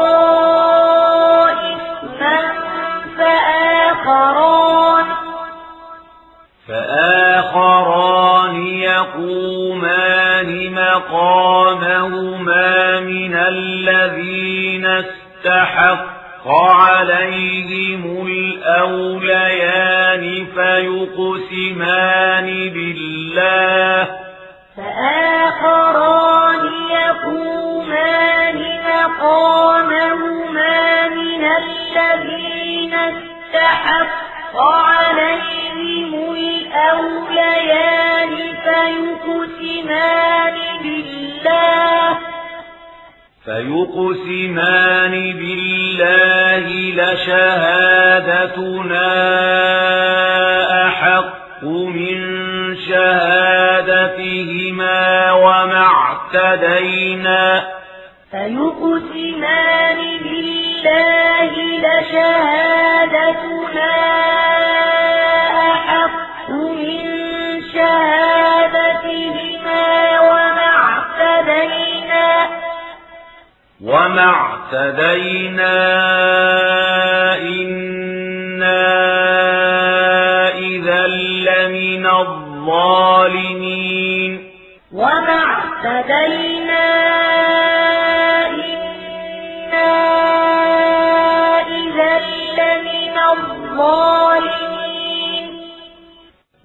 يقسمان بالله لشهادتنا أحق من شهادتهما وما اعتدينا هدينا إنا إذا لمن الظالمين وما اعتدينا إنا إذا لمن الظالمين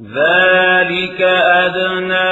ذلك أدنى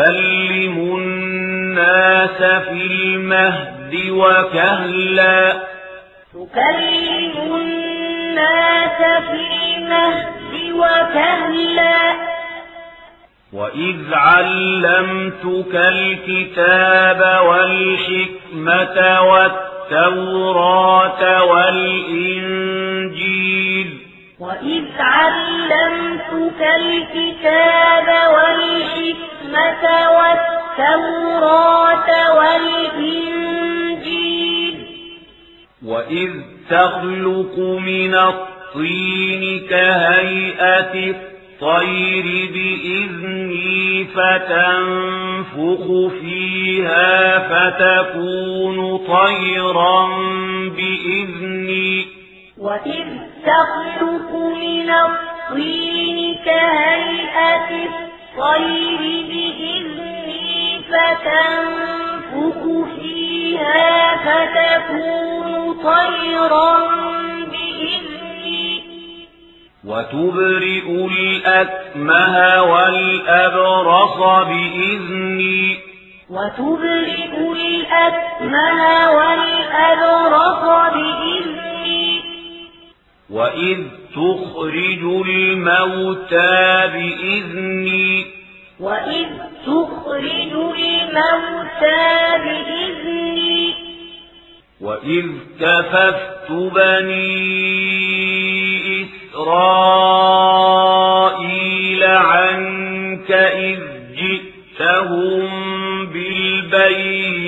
تكلم الناس في المهد وكهلا. تكلم الناس في المهد وكهلا. وإذ علمتك الكتاب والحكمة والتوراة والإنجيل وإذ علمتك الكتاب والحكمة والتوراة والإنجيل وإذ تخلق من الطين كهيئة الطير بإذني فتنفخ فيها فتكون طيرا بإذني وإذ تخلق من الطين كهيئة الطير بإذني فتنفخ فيها فتكون طيرا بإذني وتبرئ الأكمه والأبرص بإذني وتبرئ الأكمه والأبرص بإذني وإذ تخرج الموتى بإذني وإذ تخرج الموتى بإذني وإذ كففت بني إسرائيل عنك إذ جئتهم بالبينات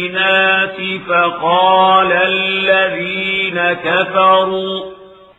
فقال الذين كفروا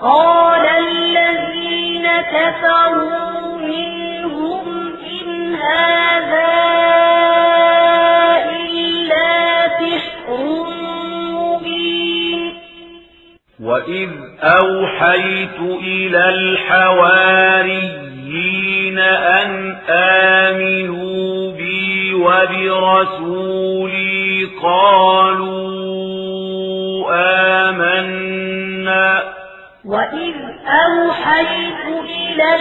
فقال الذين كفروا منهم إن هذا إلا سحر مبين. وإذ أوحيت إلى الحواريين أن آمنوا بي وبرسولي قالوا آمنا وإذ أوحيت إلى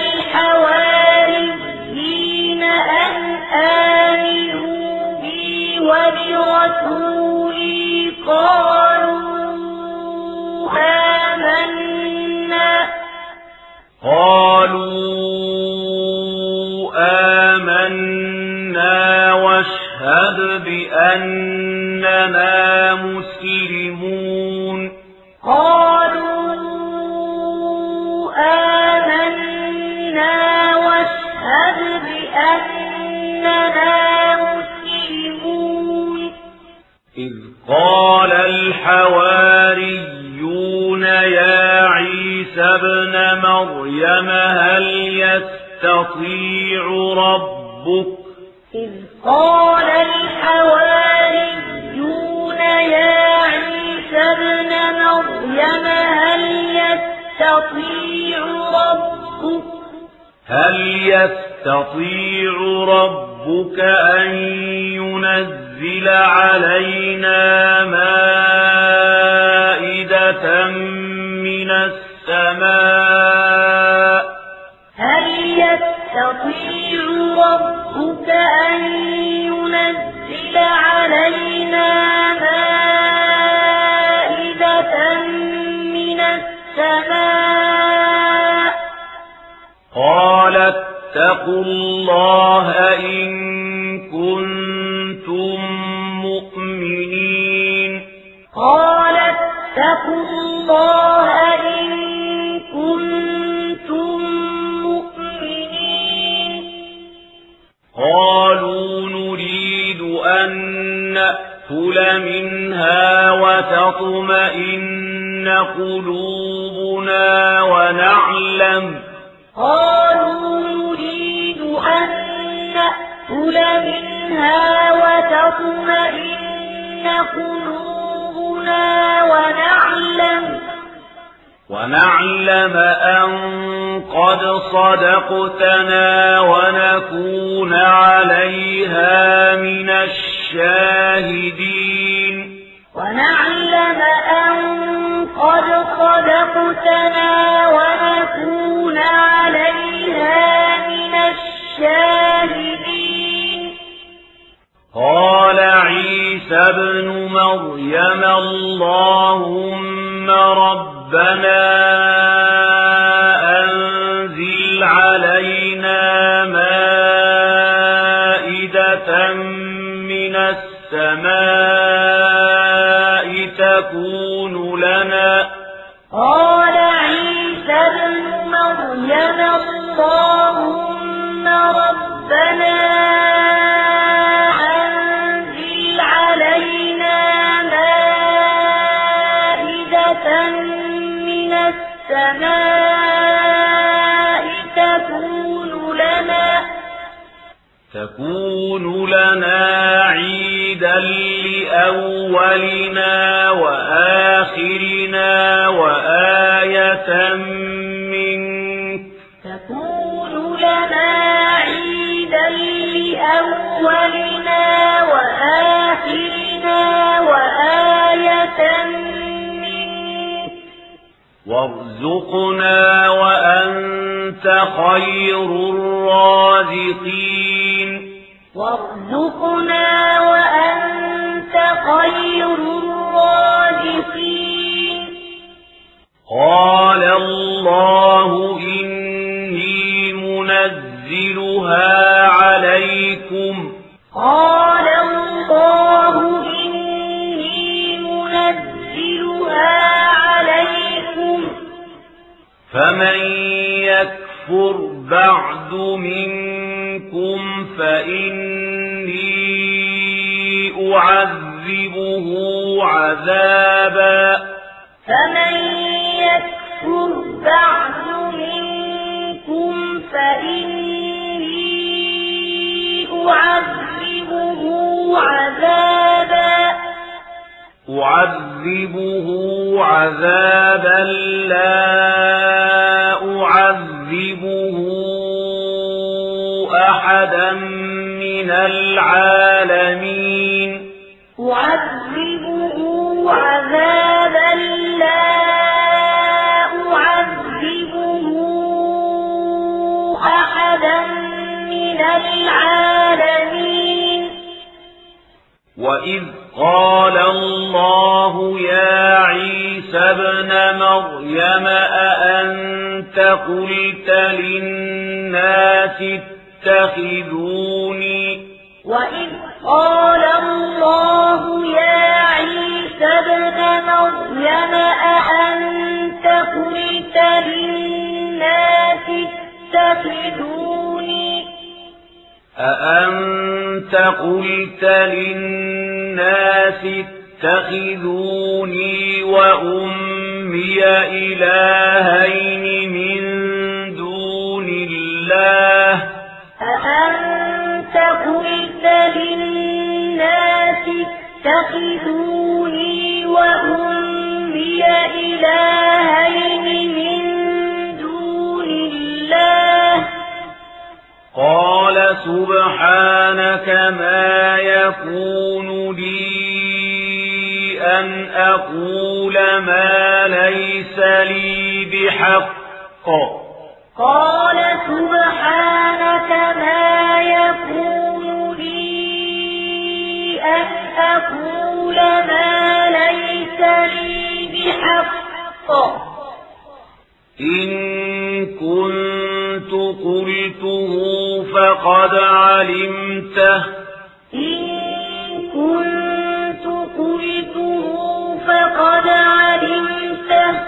الحواريين أن آمنوا بي وبرسولي قالوا آمنا قالوا آمنا واشهد بأننا مسلمون قالوا آمنا واشهد بأننا مسلمون. إذ قال الحواريون يا عيسى ابن مريم هل يستطيع ربك؟ إذ قال الحواريون يا عيسى ابن مريم هل يستطيع ربك هل يستطيع ربك أن ينزل علينا مائدة من السماء؟ هل يستطيع ربك أن ينزل علينا مائدة اتقوا الله إن كنتم مؤمنين. قال اتقوا الله إن كنتم مؤمنين. قالوا نريد أن نأكل منها وتطمئن قلوبنا ونعلم منها وتطمئن قلوبنا ونعلم ونعلم أن قد صدقتنا ونكون عليها من الشاهدين. ونعلم أن قد صدقتنا ونكون عليها من الشاهدين. قال عيسى ابن مريم اللهم ربنا أنزل علينا مائدة من السماء تكون لنا قال عيسى ابن مريم اللهم لأولنا وآخرنا وآية منك. وارزقنا وأنت خير الرازقين. وارزقنا وأنت خير الرازقين. قال الله إني منزلها قال الله إني منزلها عليكم. فمن يكفر بعد منكم فإني أعذبه عذابا. فمن يكفر بعد منكم فإني أعذبه عذابا. أعذبه عذابا لا أعذبه أحدا من العالمين. أعذبه عذابا لا أعذبه أحدا من العالمين. وإذ قال الله يا عيسى ابن مريم أأنت قلت للناس اتخذوني؟ وإذ قال الله يا عيسى ابن مريم أأنت قلت للناس اتخذوني؟ أأنت قلت للناس اتخذوني وأمي إلهين من دون الله أأنت قلت للناس اتخذوني وأمي إلهين من قال سبحانك ما يكون لي أن أقول ما ليس لي بحق. قال سبحانك ما يكون لي أن أقول ما ليس لي بحق. إن كنت قلته فقد علمته. إن كنت قلته فقد علمته.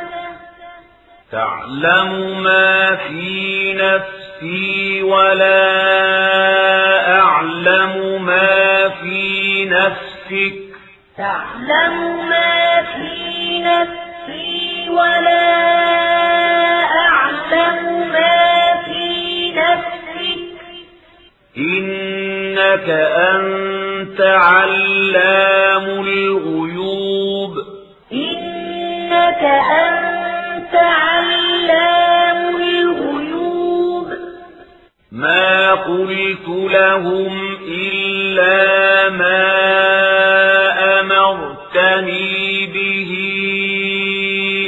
تعلم ما في نفسي ولا أعلم ما في نفسك. تعلم ما في نفسي ولا أعلم إنك أنت علام الغيوب إنك أنت علام الغيوب ما قلت لهم إلا ما أمرتني به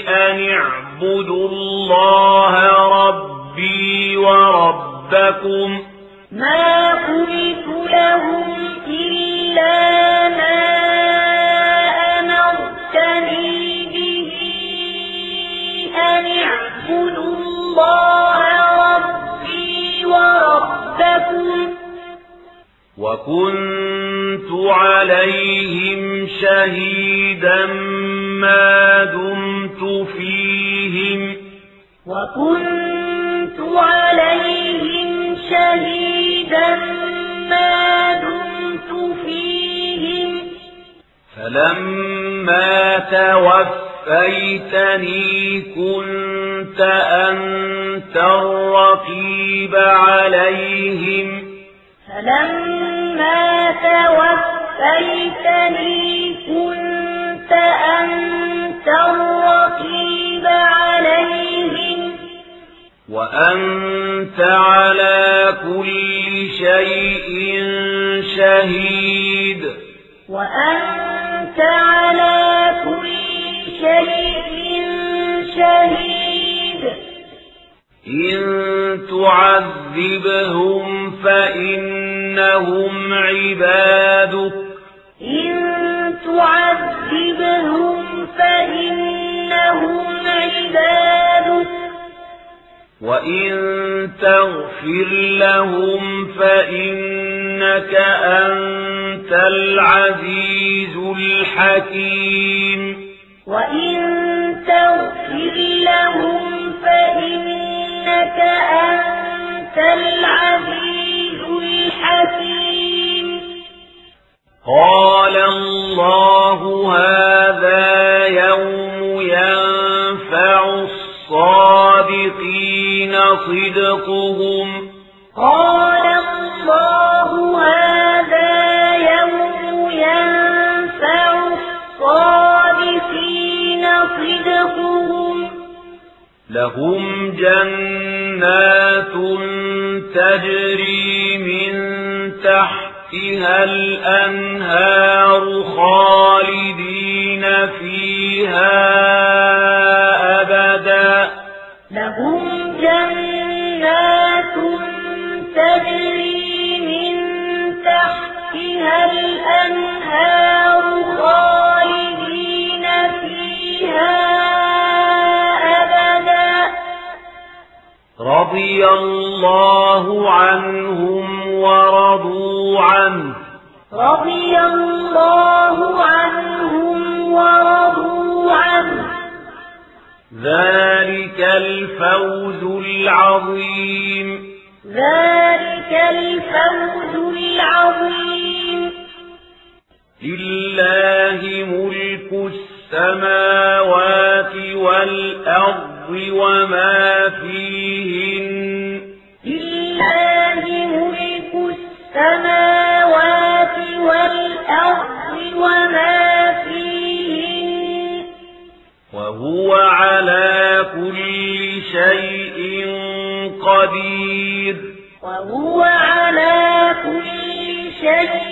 أن اعبدوا الله ربي وربكم ما قلت وكنت عليهم شهيدا ما دمت فيهم. وكنت عليهم شهيدا ما دمت فيهم. فلما توفيتني كنت أنت الرقيب عليهم. فلما توفيتني كنت أنت الرقيب عليهم. وأنت على كل شيء شهيد. وأنت على كل شيء شهيد. إن تعذبهم فإنهم عبادك. إن تعذبهم فإنهم عبادك. وإن تغفر لهم فإنك أنت العزيز الحكيم. وإن تغفر لهم فإنك أنت العزيز الحكيم. قال الله هذا يوم ينفع الصادقين صدقهم. قال الله هذا يوم ينفع الصادقين صدقهم. لهم جنات تجري من تحتها الأنهار خالدين فيها أبدا. لهم جنات تجري من تحتها الأنهار خالدين فيها رضي الله عنهم ورضوا عنه. رضي الله عنهم ورضوا عنه. ذلك الفوز العظيم. ذلك الفوز العظيم. لله ملك السماوات والأرض. وما فيهن. لله ملك السماوات والأرض وما فيهن. وهو على كل شيء قدير. وهو على كل شيء